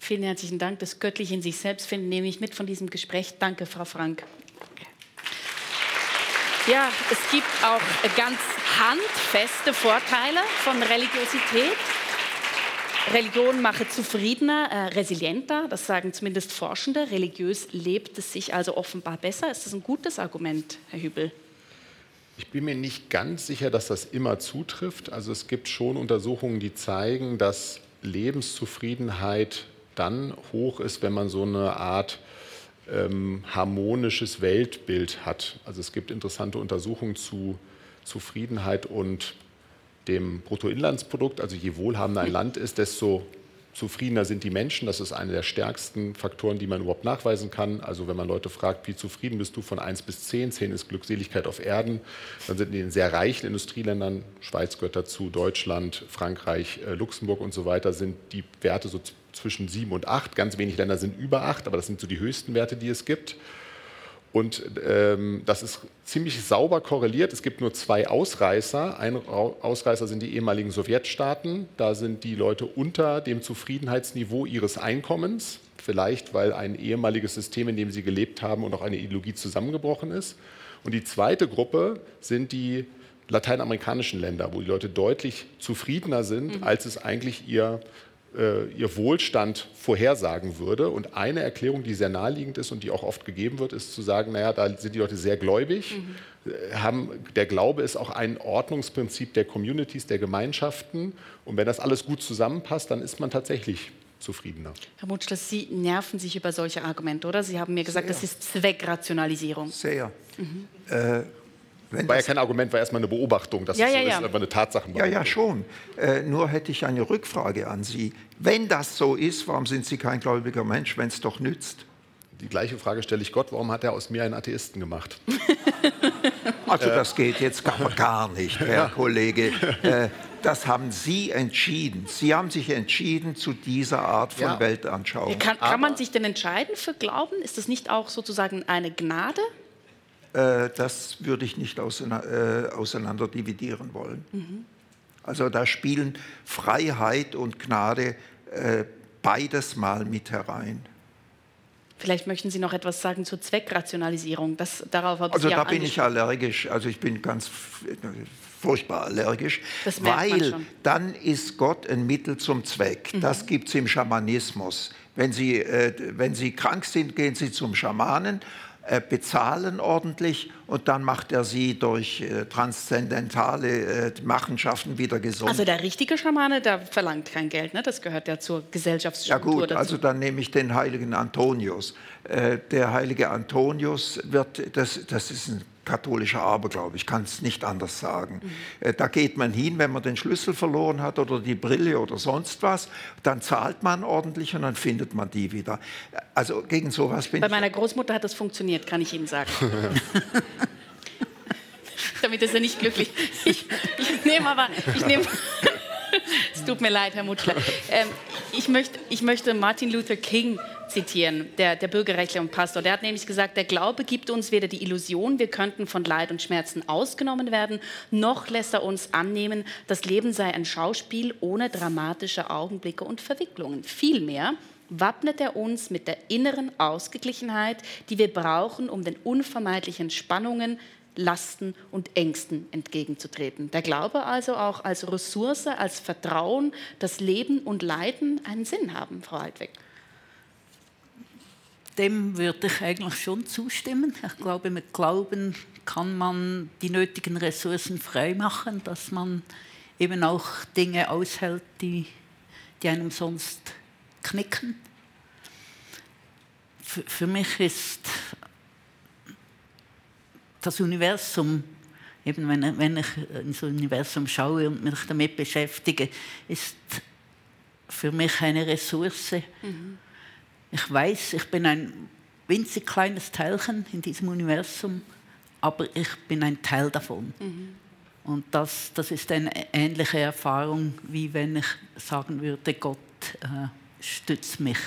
Vielen herzlichen Dank. Das Göttliche in sich selbst finden nehme ich mit von diesem Gespräch. Danke, Frau Frank. Ja, es gibt auch ganz handfeste Vorteile von Religiosität. Religion mache zufriedener, äh, resilienter, das sagen zumindest Forschende. Religiös lebt es sich also offenbar besser. Ist das ein gutes Argument, Herr Hübel? Ich bin mir nicht ganz sicher, dass das immer zutrifft. Also es gibt schon Untersuchungen, die zeigen, dass Lebenszufriedenheit dann hoch ist, wenn man so eine Art ähm, harmonisches Weltbild hat. Also es gibt interessante Untersuchungen zu Zufriedenheit und dem Bruttoinlandsprodukt. Also je wohlhabender ein Land ist, desto zufriedener sind die Menschen. Das ist einer der stärksten Faktoren, die man überhaupt nachweisen kann. Also wenn man Leute fragt, wie zufrieden bist du von 1 bis 10, 10 ist Glückseligkeit auf Erden, dann sind in den sehr reichen Industrieländern, Schweiz gehört dazu, Deutschland, Frankreich, äh, Luxemburg und so weiter, sind die Werte so zwischen 7 und 8. Ganz wenig Länder sind über 8, aber das sind so die höchsten Werte, die es gibt. Und ähm, das ist ziemlich sauber korreliert. Es gibt nur zwei Ausreißer. Ein Ausreißer sind die ehemaligen Sowjetstaaten. Da sind die Leute unter dem Zufriedenheitsniveau ihres Einkommens. Vielleicht, weil ein ehemaliges System, in dem sie gelebt haben und auch eine Ideologie zusammengebrochen ist. Und die zweite Gruppe sind die lateinamerikanischen Länder, wo die Leute deutlich zufriedener sind, mhm. als es eigentlich ihr ihr Wohlstand vorhersagen würde. Und eine Erklärung, die sehr naheliegend ist und die auch oft gegeben wird, ist zu sagen, naja, da sind die Leute sehr gläubig. Mhm. Haben, der Glaube ist auch ein Ordnungsprinzip der Communities, der Gemeinschaften. Und wenn das alles gut zusammenpasst, dann ist man tatsächlich zufriedener. Herr Mutschler, Sie nerven sich über solche Argumente, oder? Sie haben mir gesagt, Sehr. das ist Zweckrationalisierung. Sehr. Mhm. Äh, wenn war ja kein Argument, war erstmal eine Beobachtung, dass ja, es so ja, ist, aber eine Tatsache. Ja, ja, schon. Äh, nur hätte ich eine Rückfrage an Sie. Wenn das so ist, warum sind Sie kein gläubiger Mensch, wenn es doch nützt? Die gleiche Frage stelle ich Gott, warum hat er aus mir einen Atheisten gemacht? also das geht jetzt gar, gar nicht, Herr Kollege. Äh, das haben Sie entschieden. Sie haben sich entschieden zu dieser Art von ja. Weltanschauung. Kann, kann man sich denn entscheiden für Glauben? Ist das nicht auch sozusagen eine Gnade? Äh, das würde ich nicht auseinander, äh, auseinander dividieren wollen. Mhm. Also da spielen Freiheit und Gnade äh, beides mal mit herein. Vielleicht möchten Sie noch etwas sagen zur Zweckrationalisierung. Das, darauf also da bin ich allergisch. Also ich bin ganz furchtbar allergisch, weil dann ist Gott ein Mittel zum Zweck. Mhm. Das gibt es im Schamanismus. Wenn Sie, äh, wenn Sie krank sind, gehen Sie zum Schamanen bezahlen ordentlich und dann macht er sie durch äh, transzendentale äh, Machenschaften wieder gesund. Also der richtige Schamane, der verlangt kein Geld, ne? das gehört ja zur Gesellschaftsstruktur Ja gut, dazu. also dann nehme ich den heiligen Antonius. Äh, der heilige Antonius wird, das, das ist ein katholischer Aberglaube, ich kann es nicht anders sagen. Mhm. Da geht man hin, wenn man den Schlüssel verloren hat oder die Brille oder sonst was, dann zahlt man ordentlich und dann findet man die wieder. Also gegen sowas bin Bei ich... Bei meiner Großmutter hat das funktioniert, kann ich Ihnen sagen. Damit ist er nicht glücklich. Ich, ich nehme aber... Ich nehme es tut mir leid, Herr Mutschler. Ähm, ich, möchte, ich möchte Martin Luther King zitieren, der, der Bürgerrechtler und Pastor. Der hat nämlich gesagt, der Glaube gibt uns weder die Illusion, wir könnten von Leid und Schmerzen ausgenommen werden, noch lässt er uns annehmen, das Leben sei ein Schauspiel ohne dramatische Augenblicke und Verwicklungen. Vielmehr wappnet er uns mit der inneren Ausgeglichenheit, die wir brauchen, um den unvermeidlichen Spannungen, Lasten und Ängsten entgegenzutreten. Der Glaube also auch als Ressource, als Vertrauen, dass Leben und Leiden einen Sinn haben, Frau Altweg. Dem würde ich eigentlich schon zustimmen. Ich glaube, mit Glauben kann man die nötigen Ressourcen freimachen, dass man eben auch Dinge aushält, die, die einem sonst knicken. Für, für mich ist das Universum, eben wenn, wenn ich ins Universum schaue und mich damit beschäftige, ist für mich eine Ressource. Mhm. Ich weiß, ich bin ein winzig kleines Teilchen in diesem Universum, aber ich bin ein Teil davon. Mhm. Und das, das ist eine ähnliche Erfahrung, wie wenn ich sagen würde, Gott äh, stützt mich,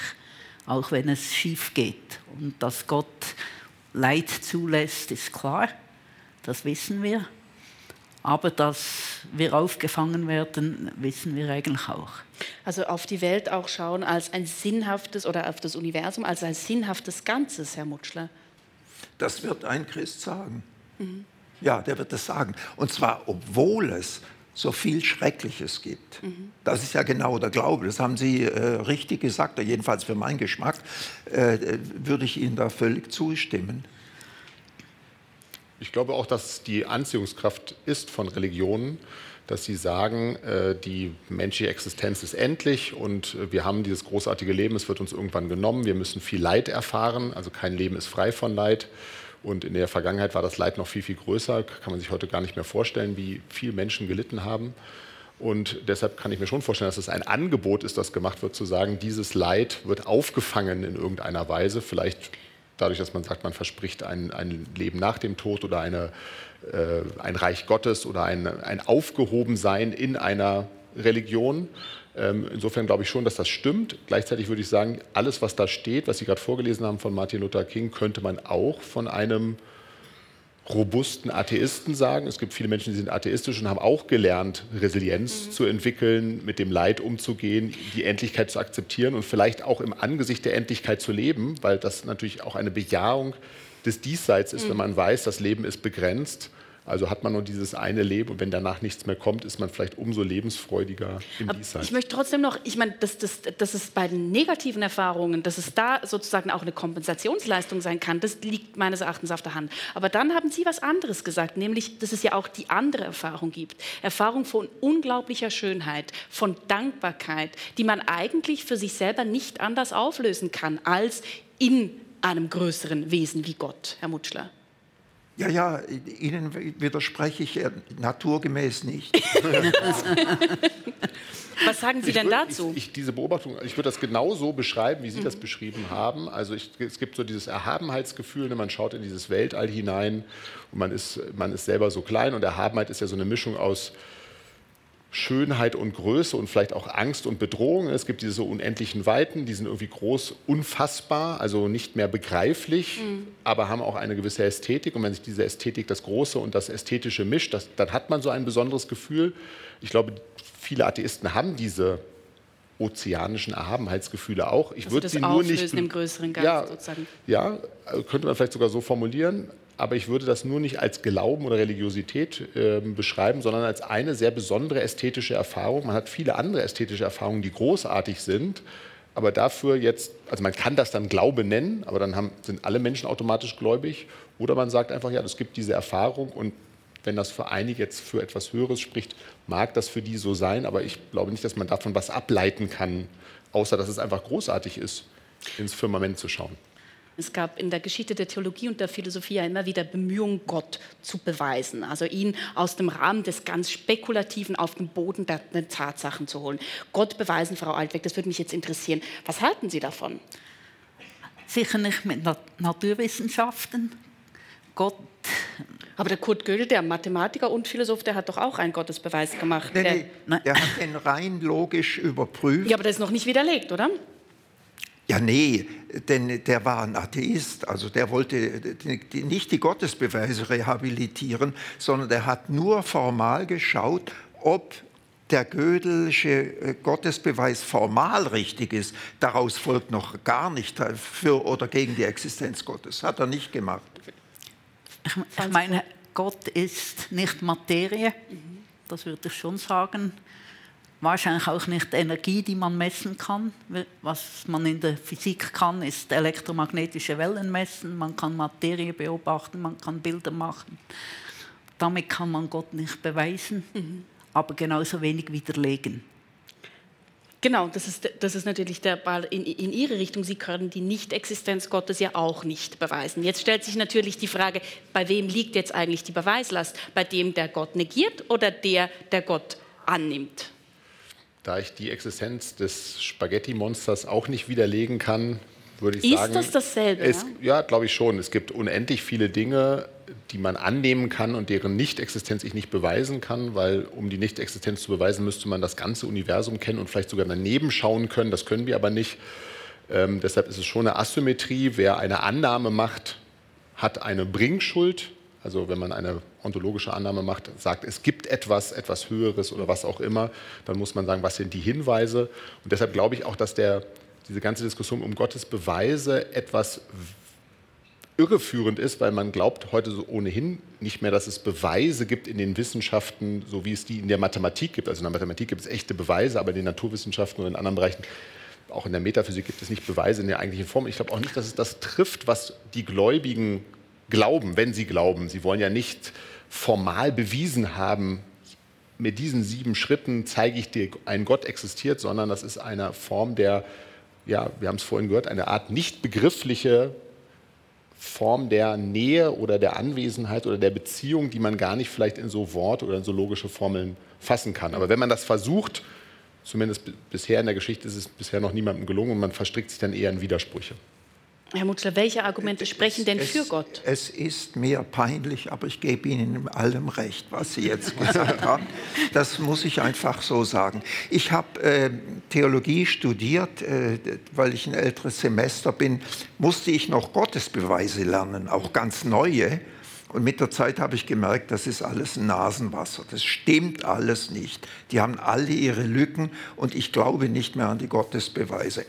auch wenn es schief geht. Und dass Gott Leid zulässt, ist klar, das wissen wir. Aber dass wir aufgefangen werden, wissen wir eigentlich auch. Also auf die Welt auch schauen als ein sinnhaftes oder auf das Universum als ein sinnhaftes Ganzes, Herr Mutschler. Das wird ein Christ sagen. Mhm. Ja, der wird das sagen. Und zwar, obwohl es so viel Schreckliches gibt. Mhm. Das ist ja genau der Glaube. Das haben Sie äh, richtig gesagt, jedenfalls für meinen Geschmack äh, würde ich Ihnen da völlig zustimmen. Ich glaube auch, dass die Anziehungskraft ist von Religionen, dass sie sagen, äh, die menschliche Existenz ist endlich und äh, wir haben dieses großartige Leben, es wird uns irgendwann genommen, wir müssen viel Leid erfahren, also kein Leben ist frei von Leid. Und in der Vergangenheit war das Leid noch viel, viel größer, kann man sich heute gar nicht mehr vorstellen, wie viele Menschen gelitten haben. Und deshalb kann ich mir schon vorstellen, dass es ein Angebot ist, das gemacht wird, zu sagen, dieses Leid wird aufgefangen in irgendeiner Weise, vielleicht dadurch, dass man sagt, man verspricht ein, ein Leben nach dem Tod oder eine, äh, ein Reich Gottes oder ein, ein Aufgehobensein in einer Religion. Ähm, insofern glaube ich schon, dass das stimmt. Gleichzeitig würde ich sagen, alles, was da steht, was Sie gerade vorgelesen haben von Martin Luther King, könnte man auch von einem robusten Atheisten sagen. Es gibt viele Menschen, die sind atheistisch und haben auch gelernt, Resilienz mhm. zu entwickeln, mit dem Leid umzugehen, die Endlichkeit zu akzeptieren und vielleicht auch im Angesicht der Endlichkeit zu leben, weil das natürlich auch eine Bejahung des Diesseits ist, mhm. wenn man weiß, das Leben ist begrenzt also hat man nur dieses eine Leben und wenn danach nichts mehr kommt, ist man vielleicht umso lebensfreudiger im Aber Diesseits. Ich möchte trotzdem noch, ich meine, dass, dass, dass es bei den negativen Erfahrungen, dass es da sozusagen auch eine Kompensationsleistung sein kann, das liegt meines Erachtens auf der Hand. Aber dann haben Sie was anderes gesagt, nämlich, dass es ja auch die andere Erfahrung gibt. Erfahrung von unglaublicher Schönheit, von Dankbarkeit, die man eigentlich für sich selber nicht anders auflösen kann als in einem größeren Wesen wie Gott, Herr Mutschler. Ja, ja, Ihnen widerspreche ich naturgemäß nicht. Was sagen Sie denn würd, dazu? Ich, ich, diese Beobachtung, ich würde das genau so beschreiben, wie Sie mhm. das beschrieben haben. Also ich, es gibt so dieses Erhabenheitsgefühl, ne, man schaut in dieses Weltall hinein und man ist, man ist selber so klein und Erhabenheit ist ja so eine Mischung aus Schönheit und Größe und vielleicht auch Angst und Bedrohung. Es gibt diese unendlichen Weiten, die sind irgendwie groß, unfassbar, also nicht mehr begreiflich, mhm. aber haben auch eine gewisse Ästhetik. Und wenn sich diese Ästhetik, das Große und das Ästhetische mischt, das, dann hat man so ein besonderes Gefühl. Ich glaube, viele Atheisten haben diese ozeanischen Erhabenheitsgefühle auch. Ich also würde sie nur nicht im größeren Ganzen ja, sozusagen. Ja, könnte man vielleicht sogar so formulieren aber ich würde das nur nicht als Glauben oder Religiosität äh, beschreiben, sondern als eine sehr besondere ästhetische Erfahrung. Man hat viele andere ästhetische Erfahrungen, die großartig sind, aber dafür jetzt, also man kann das dann Glaube nennen, aber dann haben, sind alle Menschen automatisch gläubig. Oder man sagt einfach, ja, es gibt diese Erfahrung und wenn das für einige jetzt für etwas Höheres spricht, mag das für die so sein, aber ich glaube nicht, dass man davon was ableiten kann, außer dass es einfach großartig ist, ins Firmament zu schauen. Es gab in der Geschichte der Theologie und der Philosophie ja immer wieder Bemühungen, Gott zu beweisen, also ihn aus dem Rahmen des ganz Spekulativen auf den Boden der, der Tatsachen zu holen. Gott beweisen, Frau Altweg, das würde mich jetzt interessieren. Was halten Sie davon? Sicher nicht mit Naturwissenschaften. Gott aber der Kurt Gödel, der Mathematiker und Philosoph, der hat doch auch einen Gottesbeweis gemacht. Nee, nee, der, der hat den rein logisch überprüft. Ja, aber der ist noch nicht widerlegt, oder? Ja, nee, denn der war ein Atheist, also der wollte nicht die Gottesbeweise rehabilitieren, sondern der hat nur formal geschaut, ob der Gödelsche äh, Gottesbeweis formal richtig ist. Daraus folgt noch gar nicht für oder gegen die Existenz Gottes. Hat er nicht gemacht. Ich, ich meine, Gott ist nicht Materie, das würde ich schon sagen wahrscheinlich auch nicht Energie, die man messen kann. Was man in der Physik kann, ist elektromagnetische Wellen messen, man kann Materie beobachten, man kann Bilder machen. Damit kann man Gott nicht beweisen, mhm. aber genauso wenig widerlegen. Genau, das ist, das ist natürlich der Ball in, in Ihre Richtung. Sie können die Nicht-Existenz Gottes ja auch nicht beweisen. Jetzt stellt sich natürlich die Frage, bei wem liegt jetzt eigentlich die Beweislast? Bei dem, der Gott negiert oder der, der Gott annimmt? Da ich die Existenz des Spaghetti-Monsters auch nicht widerlegen kann, würde ich ist sagen. Ist das dasselbe? Es, ja, glaube ich schon. Es gibt unendlich viele Dinge, die man annehmen kann und deren Nichtexistenz ich nicht beweisen kann, weil um die Nichtexistenz zu beweisen, müsste man das ganze Universum kennen und vielleicht sogar daneben schauen können. Das können wir aber nicht. Ähm, deshalb ist es schon eine Asymmetrie. Wer eine Annahme macht, hat eine Bringschuld. Also wenn man eine ontologische Annahme macht, sagt, es gibt etwas, etwas Höheres oder was auch immer, dann muss man sagen, was sind die Hinweise. Und deshalb glaube ich auch, dass der, diese ganze Diskussion um Gottes Beweise etwas irreführend ist, weil man glaubt heute so ohnehin nicht mehr, dass es Beweise gibt in den Wissenschaften, so wie es die in der Mathematik gibt. Also in der Mathematik gibt es echte Beweise, aber in den Naturwissenschaften oder in anderen Bereichen, auch in der Metaphysik gibt es nicht Beweise in der eigentlichen Form. Ich glaube auch nicht, dass es das trifft, was die Gläubigen glauben, wenn sie glauben. Sie wollen ja nicht formal bewiesen haben, mit diesen sieben Schritten zeige ich dir, ein Gott existiert, sondern das ist eine Form der, ja, wir haben es vorhin gehört, eine Art nicht begriffliche Form der Nähe oder der Anwesenheit oder der Beziehung, die man gar nicht vielleicht in so Wort oder in so logische Formeln fassen kann. Aber wenn man das versucht, zumindest bisher in der Geschichte ist es bisher noch niemandem gelungen und man verstrickt sich dann eher in Widersprüche. Herr Mutschler, welche Argumente sprechen denn es, für Gott? Es ist mir peinlich, aber ich gebe Ihnen in allem recht, was Sie jetzt gesagt haben. Das muss ich einfach so sagen. Ich habe äh, Theologie studiert, äh, weil ich ein älteres Semester bin, musste ich noch Gottesbeweise lernen, auch ganz neue. Und mit der Zeit habe ich gemerkt, das ist alles Nasenwasser. Das stimmt alles nicht. Die haben alle ihre Lücken und ich glaube nicht mehr an die Gottesbeweise.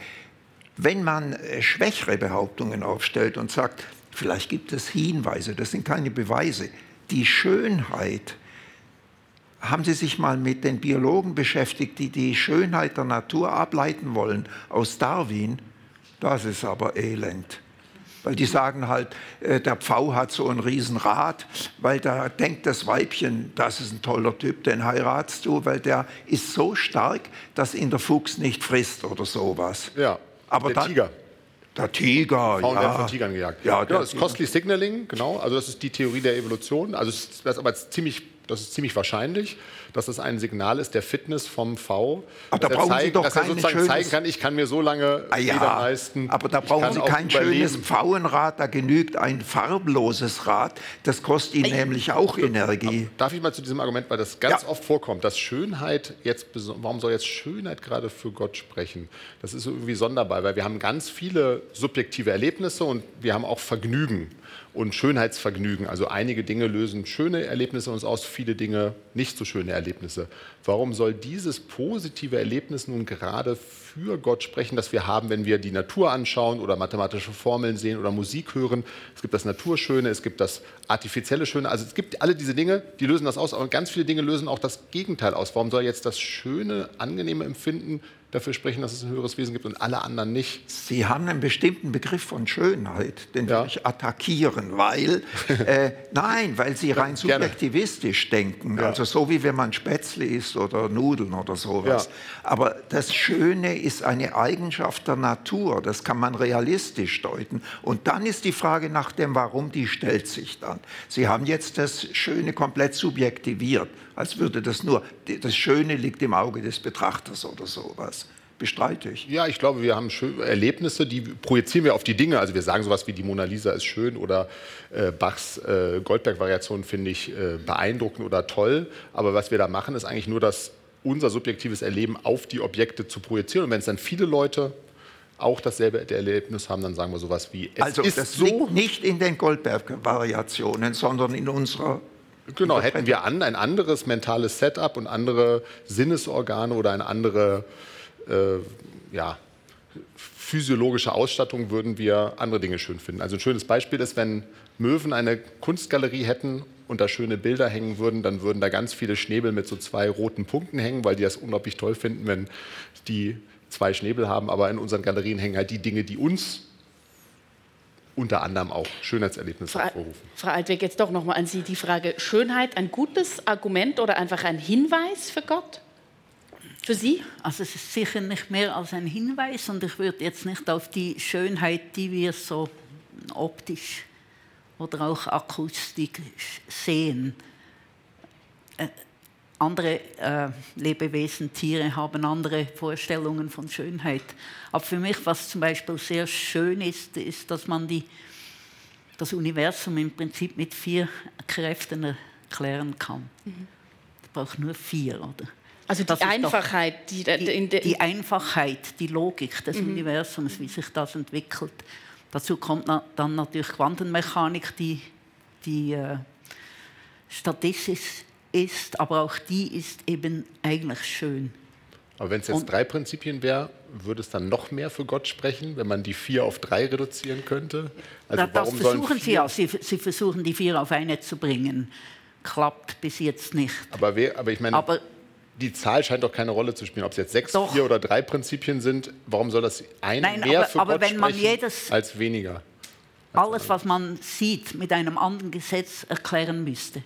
Wenn man äh, schwächere Behauptungen aufstellt und sagt, vielleicht gibt es Hinweise, das sind keine Beweise, die Schönheit, haben Sie sich mal mit den Biologen beschäftigt, die die Schönheit der Natur ableiten wollen aus Darwin? Das ist aber elend. Weil die sagen halt, äh, der Pfau hat so ein Riesenrad, weil da denkt das Weibchen, das ist ein toller Typ, den heiratst du, weil der ist so stark, dass ihn der Fuchs nicht frisst oder sowas. Ja, aber der dann, Tiger. Der Tiger, Frauen ja. werden von Tigern gejagt. Ja, Ja, das ist Costly Signaling, genau. Also das ist die Theorie der Evolution. Also das ist aber ziemlich, das ist ziemlich wahrscheinlich, dass das ein Signal ist der Fitness vom V. Ach, da er, brauchen Sie zeigt, doch dass er kein sozusagen schönes- zeigen kann, ich kann mir so lange Ah ja, leisten. aber da brauchen Sie kein überleben. schönes Pfauenrad, da genügt ein farbloses Rad. Das kostet Ihnen nämlich auch Energie. Darf ich mal zu diesem Argument, weil das ganz Ja. oft vorkommt, dass Schönheit jetzt, warum soll jetzt Schönheit gerade für Gott sprechen? Das ist irgendwie sonderbar, weil wir haben ganz viele subjektive Erlebnisse und wir haben auch Vergnügen und Schönheitsvergnügen. Also einige Dinge lösen schöne Erlebnisse uns aus, viele Dinge nicht so schöne Erlebnisse. Warum soll dieses positive Erlebnis nun gerade für Gott sprechen, das wir haben, wenn wir die Natur anschauen oder mathematische Formeln sehen oder Musik hören? Es gibt das Naturschöne, es gibt das artifizielle Schöne. Also es gibt alle diese Dinge, die lösen das aus, aber ganz viele Dinge lösen auch das Gegenteil aus. Warum soll jetzt das schöne, angenehme Empfinden dafür sprechen, dass es ein höheres Wesen gibt und alle anderen nicht? Sie haben einen bestimmten Begriff von Schönheit, den Ja. will ich attackieren, weil, äh, nein, weil Sie rein gerne. subjektivistisch denken. Ja. Also so wie wenn man Spätzle isst oder Nudeln oder sowas. Ja. Aber das Schöne ist eine Eigenschaft der Natur, das kann man realistisch deuten. Und dann ist die Frage nach dem Warum, die stellt sich dann. Sie haben jetzt das Schöne komplett subjektiviert, als würde das nur, das Schöne liegt im Auge des Betrachters oder sowas. Bestreite ich. Ja, ich glaube, wir haben Erlebnisse, die projizieren wir auf die Dinge. Also wir sagen sowas wie die Mona Lisa ist schön oder äh, Bachs äh, Goldberg-Variation finde ich äh, beeindruckend oder toll. Aber was wir da machen, ist eigentlich nur das unser subjektives Erleben auf die Objekte zu projizieren. Und wenn es dann viele Leute auch dasselbe Erlebnis haben, dann sagen wir sowas wie es Also ist das so. liegt nicht in den Goldberg-Variationen, sondern in unserer Genau, hätten wir an, ein anderes mentales Setup und andere Sinnesorgane oder eine andere äh, ja, physiologische Ausstattung, würden wir andere Dinge schön finden. Also ein schönes Beispiel ist, wenn Möwen eine Kunstgalerie hätten und da schöne Bilder hängen würden, dann würden da ganz viele Schnäbel mit so zwei roten Punkten hängen, weil die das unglaublich toll finden, wenn die zwei Schnäbel haben. Aber in unseren Galerien hängen halt die Dinge, die uns unter anderem auch Schönheitserlebnisse Frau, hervorrufen. Frau Altweg, jetzt doch noch mal an Sie die Frage: Schönheit ein gutes Argument oder einfach ein Hinweis für Gott? Für Sie? Also es ist sicher nicht mehr als ein Hinweis und ich würde jetzt nicht auf die Schönheit, die wir so optisch oder auch akustisch sehen. Äh, andere äh, Lebewesen, Tiere haben andere Vorstellungen von Schönheit. Aber für mich, was zum Beispiel sehr schön ist, ist, dass man die, das Universum im Prinzip mit vier Kräften erklären kann. Mhm. Es braucht nur vier, oder? Also die Einfachheit, die, die, die, Einfachheit, die Logik des mhm. Universums, wie sich das entwickelt. Dazu kommt dann natürlich Quantenmechanik, die, die äh, statistisch ist, aber auch die ist eben eigentlich schön. Aber wenn es jetzt Und, drei Prinzipien wäre, würde es dann noch mehr für Gott sprechen, wenn man die vier auf drei reduzieren könnte? Also das warum versuchen sie ja. Sie, sie, versuchen die vier auf eine zu bringen. Klappt bis jetzt nicht. Aber, wer, aber ich meine, aber, die Zahl scheint doch keine Rolle zu spielen. Ob es jetzt sechs, doch. vier oder drei Prinzipien sind, warum soll das ein Nein, mehr aber, für aber Gott wenn man jedes, als weniger? Als alles, was man sieht, mit einem anderen Gesetz erklären müsste,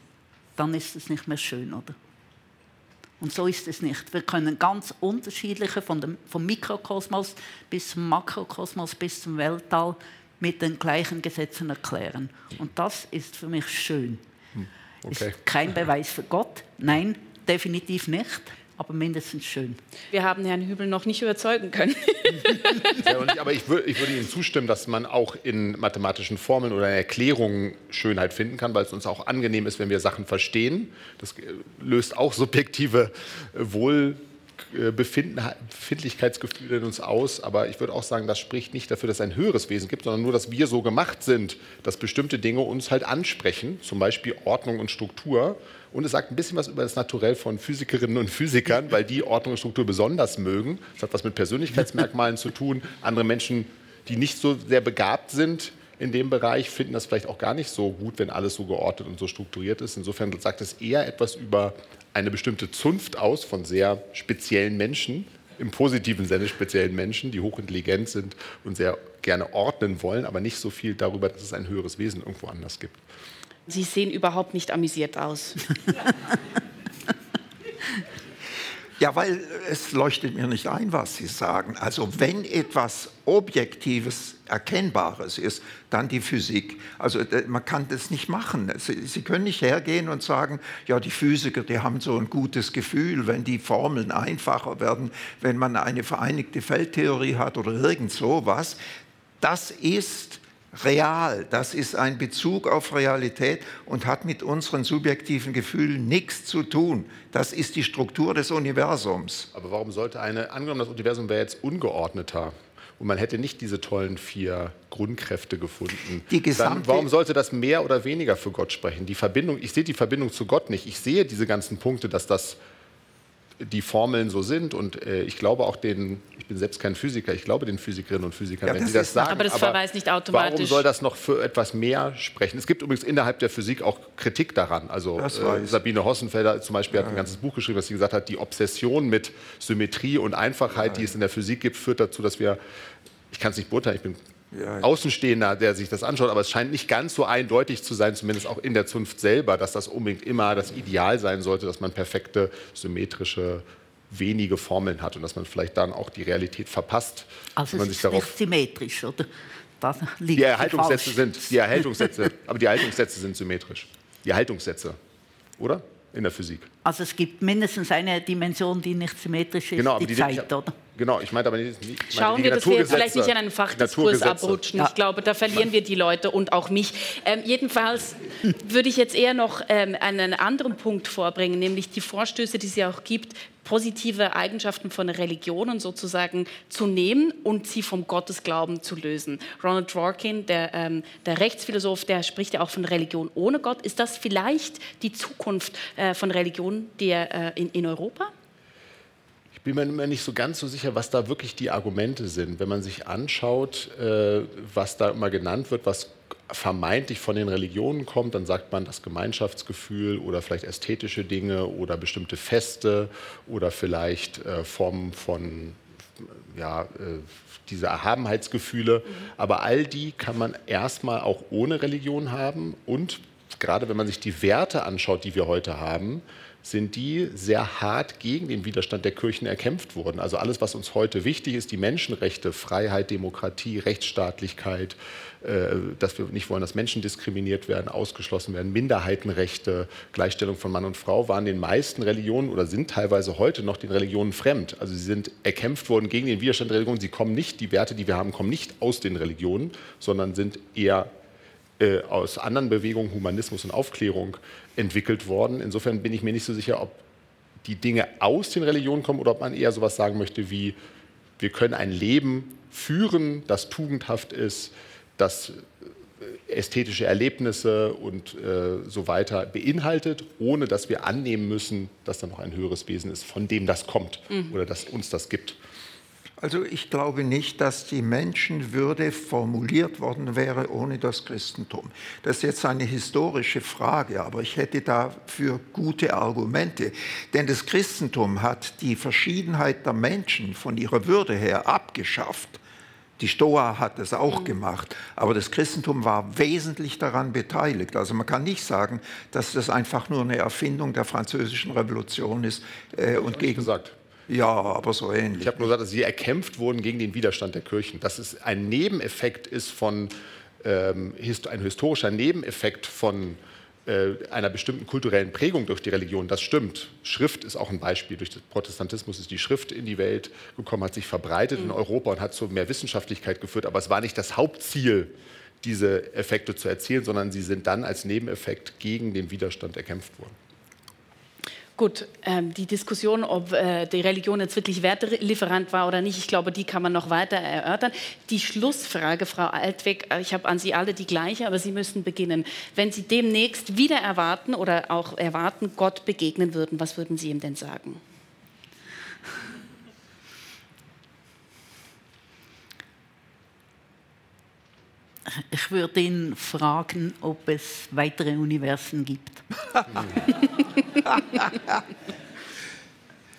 dann ist es nicht mehr schön, oder? Und so ist es nicht. Wir können ganz unterschiedliche, von dem, vom Mikrokosmos bis zum Makrokosmos bis zum Weltall, mit den gleichen Gesetzen erklären. Und das ist für mich schön. Hm, okay. Ist kein Beweis für Gott, nein, definitiv nicht aber mindestens schön. Wir haben Herrn Hübel noch nicht überzeugen können. ja, ich, aber ich, würd, ich, würde Ihnen zustimmen, dass man auch in mathematischen Formeln oder Erklärungen Schönheit finden kann, weil es uns auch angenehm ist, wenn wir Sachen verstehen. Das äh, löst auch subjektive Wohl äh, Befindlichkeitsgefühle in uns aus. Aber ich würde auch sagen, das spricht nicht dafür, dass es ein höheres Wesen gibt, sondern nur, dass wir so gemacht sind, dass bestimmte Dinge uns halt ansprechen, zum Beispiel Ordnung und Struktur. Und es sagt ein bisschen was über das Naturell von Physikerinnen und Physikern, weil die Ordnung und Struktur besonders mögen. Das hat was mit Persönlichkeitsmerkmalen zu tun. Andere Menschen, die nicht so sehr begabt sind, in dem Bereich finden das vielleicht auch gar nicht so gut, wenn alles so geordnet und so strukturiert ist. Insofern sagt es eher etwas über eine bestimmte Zunft aus von sehr speziellen Menschen, im positiven Sinne speziellen Menschen, die hochintelligent sind und sehr gerne ordnen wollen, aber nicht so viel darüber, dass es ein höheres Wesen irgendwo anders gibt. Sie sehen überhaupt nicht amüsiert aus. Ja, weil es leuchtet mir nicht ein, was Sie sagen. Also wenn etwas Objektives, Erkennbares ist, dann die Physik. Also man kann das nicht machen. Sie, Sie, können nicht hergehen und sagen, ja, die Physiker, die haben so ein gutes Gefühl, wenn die Formeln einfacher werden, wenn man eine vereinigte Feldtheorie hat oder irgend sowas. Das ist real. Das ist ein Bezug auf Realität und hat mit unseren subjektiven Gefühlen nichts zu tun. Das ist die Struktur des Universums. Aber warum sollte eine, angenommen, das Universum wäre jetzt ungeordneter und man hätte nicht diese tollen vier Grundkräfte gefunden. Dann, warum sollte das mehr oder weniger für Gott sprechen? Die Verbindung, ich sehe die Verbindung zu Gott nicht. Ich sehe diese ganzen Punkte, dass das die Formeln so sind. Und äh, ich glaube auch den, ich bin selbst kein Physiker, ich glaube den Physikerinnen und Physikern, ja, wenn sie das sagen. Aber das verweist nicht automatisch. Warum soll das noch für etwas mehr sprechen? Es gibt übrigens innerhalb der Physik auch Kritik daran. Also äh, Sabine Hossenfelder zum Beispiel ja. hat ein ganzes Buch geschrieben, was sie gesagt hat, die Obsession mit Symmetrie und Einfachheit, ja. die es in der Physik gibt, führt dazu, dass wir, ich kann es nicht beurteilen, ich bin ja, Außenstehender, der sich das anschaut, aber es scheint nicht ganz so eindeutig zu sein, zumindest auch in der Zunft selber, dass das unbedingt immer das Ideal sein sollte, dass man perfekte, symmetrische, wenige Formeln hat und dass man vielleicht dann auch die Realität verpasst. Also es ist nicht symmetrisch, oder? Das liegt die Erhaltungssätze sind, die Erhaltungssätze, aber die Erhaltungssätze sind symmetrisch. Die Erhaltungssätze, oder? In der Physik. Also es gibt mindestens eine Dimension, die nicht symmetrisch ist, genau, die, die Zeit, oder? Genau, ich meine aber nicht. nicht Schauen wir, dass wir jetzt vielleicht nicht in einen Fachdiskurs abrutschen. Ja. Ich glaube, da verlieren wir die Leute und auch mich. Ähm, jedenfalls würde ich jetzt eher noch ähm, einen anderen Punkt vorbringen, nämlich die Vorstöße, die es ja auch gibt, positive Eigenschaften von Religionen sozusagen zu nehmen und sie vom Gottesglauben zu lösen. Ronald Dworkin, der, ähm, der Rechtsphilosoph, der spricht ja auch von Religion ohne Gott. Ist das vielleicht die Zukunft äh, von Religion der, äh, in, in Europa? Bin mir immer nicht so ganz so sicher, was da wirklich die Argumente sind. Wenn man sich anschaut, äh, was da immer genannt wird, was vermeintlich von den Religionen kommt, dann sagt man das Gemeinschaftsgefühl oder vielleicht ästhetische Dinge oder bestimmte Feste oder vielleicht äh, Formen von ja, äh, diese Erhabenheitsgefühle. Mhm. Aber all die kann man erstmal auch ohne Religion haben und gerade wenn man sich die Werte anschaut, die wir heute haben, sind die sehr hart gegen den Widerstand der Kirchen erkämpft worden. Also alles, was uns heute wichtig ist, die Menschenrechte, Freiheit, Demokratie, Rechtsstaatlichkeit, äh, dass wir nicht wollen, dass Menschen diskriminiert werden, ausgeschlossen werden, Minderheitenrechte, Gleichstellung von Mann und Frau, waren den meisten Religionen oder sind teilweise heute noch den Religionen fremd. Also sie sind erkämpft worden gegen den Widerstand der Religionen. Sie kommen nicht, die Werte, die wir haben, kommen nicht aus den Religionen, sondern sind eher äh, aus anderen Bewegungen, Humanismus und Aufklärung, entwickelt worden. Insofern bin ich mir nicht so sicher, ob die Dinge aus den Religionen kommen oder ob man eher sowas sagen möchte wie, wir können ein Leben führen, das tugendhaft ist, das äh, ästhetische Erlebnisse und äh, so weiter beinhaltet, ohne dass wir annehmen müssen, dass da noch ein höheres Wesen ist, von dem das kommt mhm. oder das uns das gibt. Also ich glaube nicht, dass die Menschenwürde formuliert worden wäre ohne das Christentum. Das ist jetzt eine historische Frage, aber ich hätte dafür gute Argumente. Denn das Christentum hat die Verschiedenheit der Menschen von ihrer Würde her abgeschafft. Die Stoa hat es auch mhm. gemacht, aber das Christentum war wesentlich daran beteiligt. Also man kann nicht sagen, dass das einfach nur eine Erfindung der französischen Revolution ist äh, und gegen gesagt. Ja, aber so ähnlich. Ich habe nur gesagt, dass sie erkämpft wurden gegen den Widerstand der Kirchen. Dass es ein Nebeneffekt ist von, ähm, ein historischer Nebeneffekt von äh, einer bestimmten kulturellen Prägung durch die Religion, das stimmt. Schrift ist auch ein Beispiel. Durch den Protestantismus ist die Schrift in die Welt gekommen, hat sich verbreitet mhm. in Europa und hat zu mehr Wissenschaftlichkeit geführt. Aber es war nicht das Hauptziel, diese Effekte zu erzielen, sondern sie sind dann als Nebeneffekt gegen den Widerstand erkämpft worden. Gut, ähm, die Diskussion, ob äh, die Religion jetzt wirklich Wertelieferant war oder nicht, ich glaube, die kann man noch weiter erörtern. Die Schlussfrage, Frau Altweg, äh, ich habe an Sie alle die gleiche, aber Sie müssen beginnen. Wenn Sie demnächst wieder erwarten oder auch erwarten, Gott begegnen würden, was würden Sie ihm denn sagen? Ich würde ihn fragen, ob es weitere Universen gibt.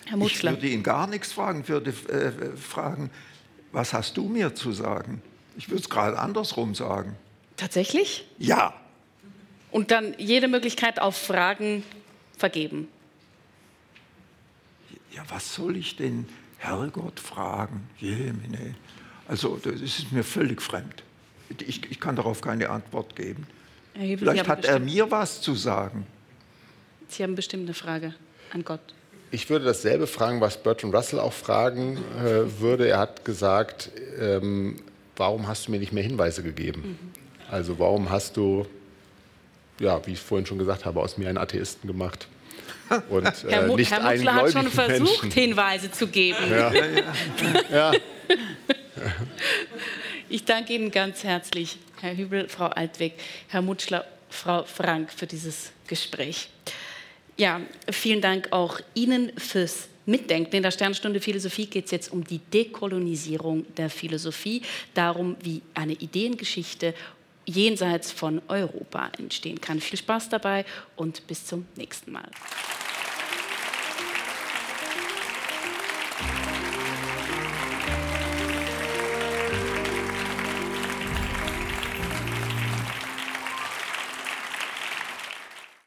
Herr Mutschler. Ich würde ihn gar nichts fragen, würde äh, fragen, was hast du mir zu sagen? Ich würde es gerade andersrum sagen. Tatsächlich? Ja. Und dann jede Möglichkeit auf Fragen vergeben. Ja, was soll ich denn Herrgott fragen? Jemine. Also, das ist mir völlig fremd. Ich, ich kann darauf keine Antwort geben. Vielleicht hat er mir was zu sagen. Sie haben bestimmt eine Frage an Gott. Ich würde dasselbe fragen, was Bertrand Russell auch fragen äh, würde. Er hat gesagt, ähm, warum hast du mir nicht mehr Hinweise gegeben? Mhm. Also warum hast du, ja, wie ich vorhin schon gesagt habe, aus mir einen Atheisten gemacht? Und, äh, Herr, Mu nicht Herr Mutzler hat schon versucht, Menschen. Hinweise zu geben. Ja. ja. Ich danke Ihnen ganz herzlich, Herr Hübel, Frau Altweg, Herr Mutschler, Frau Frank, für dieses Gespräch. Ja, vielen Dank auch Ihnen fürs Mitdenken. In der Sternstunde Philosophie geht es jetzt um die Dekolonisierung der Philosophie, darum, wie eine Ideengeschichte jenseits von Europa entstehen kann. Viel Spaß dabei und bis zum nächsten Mal.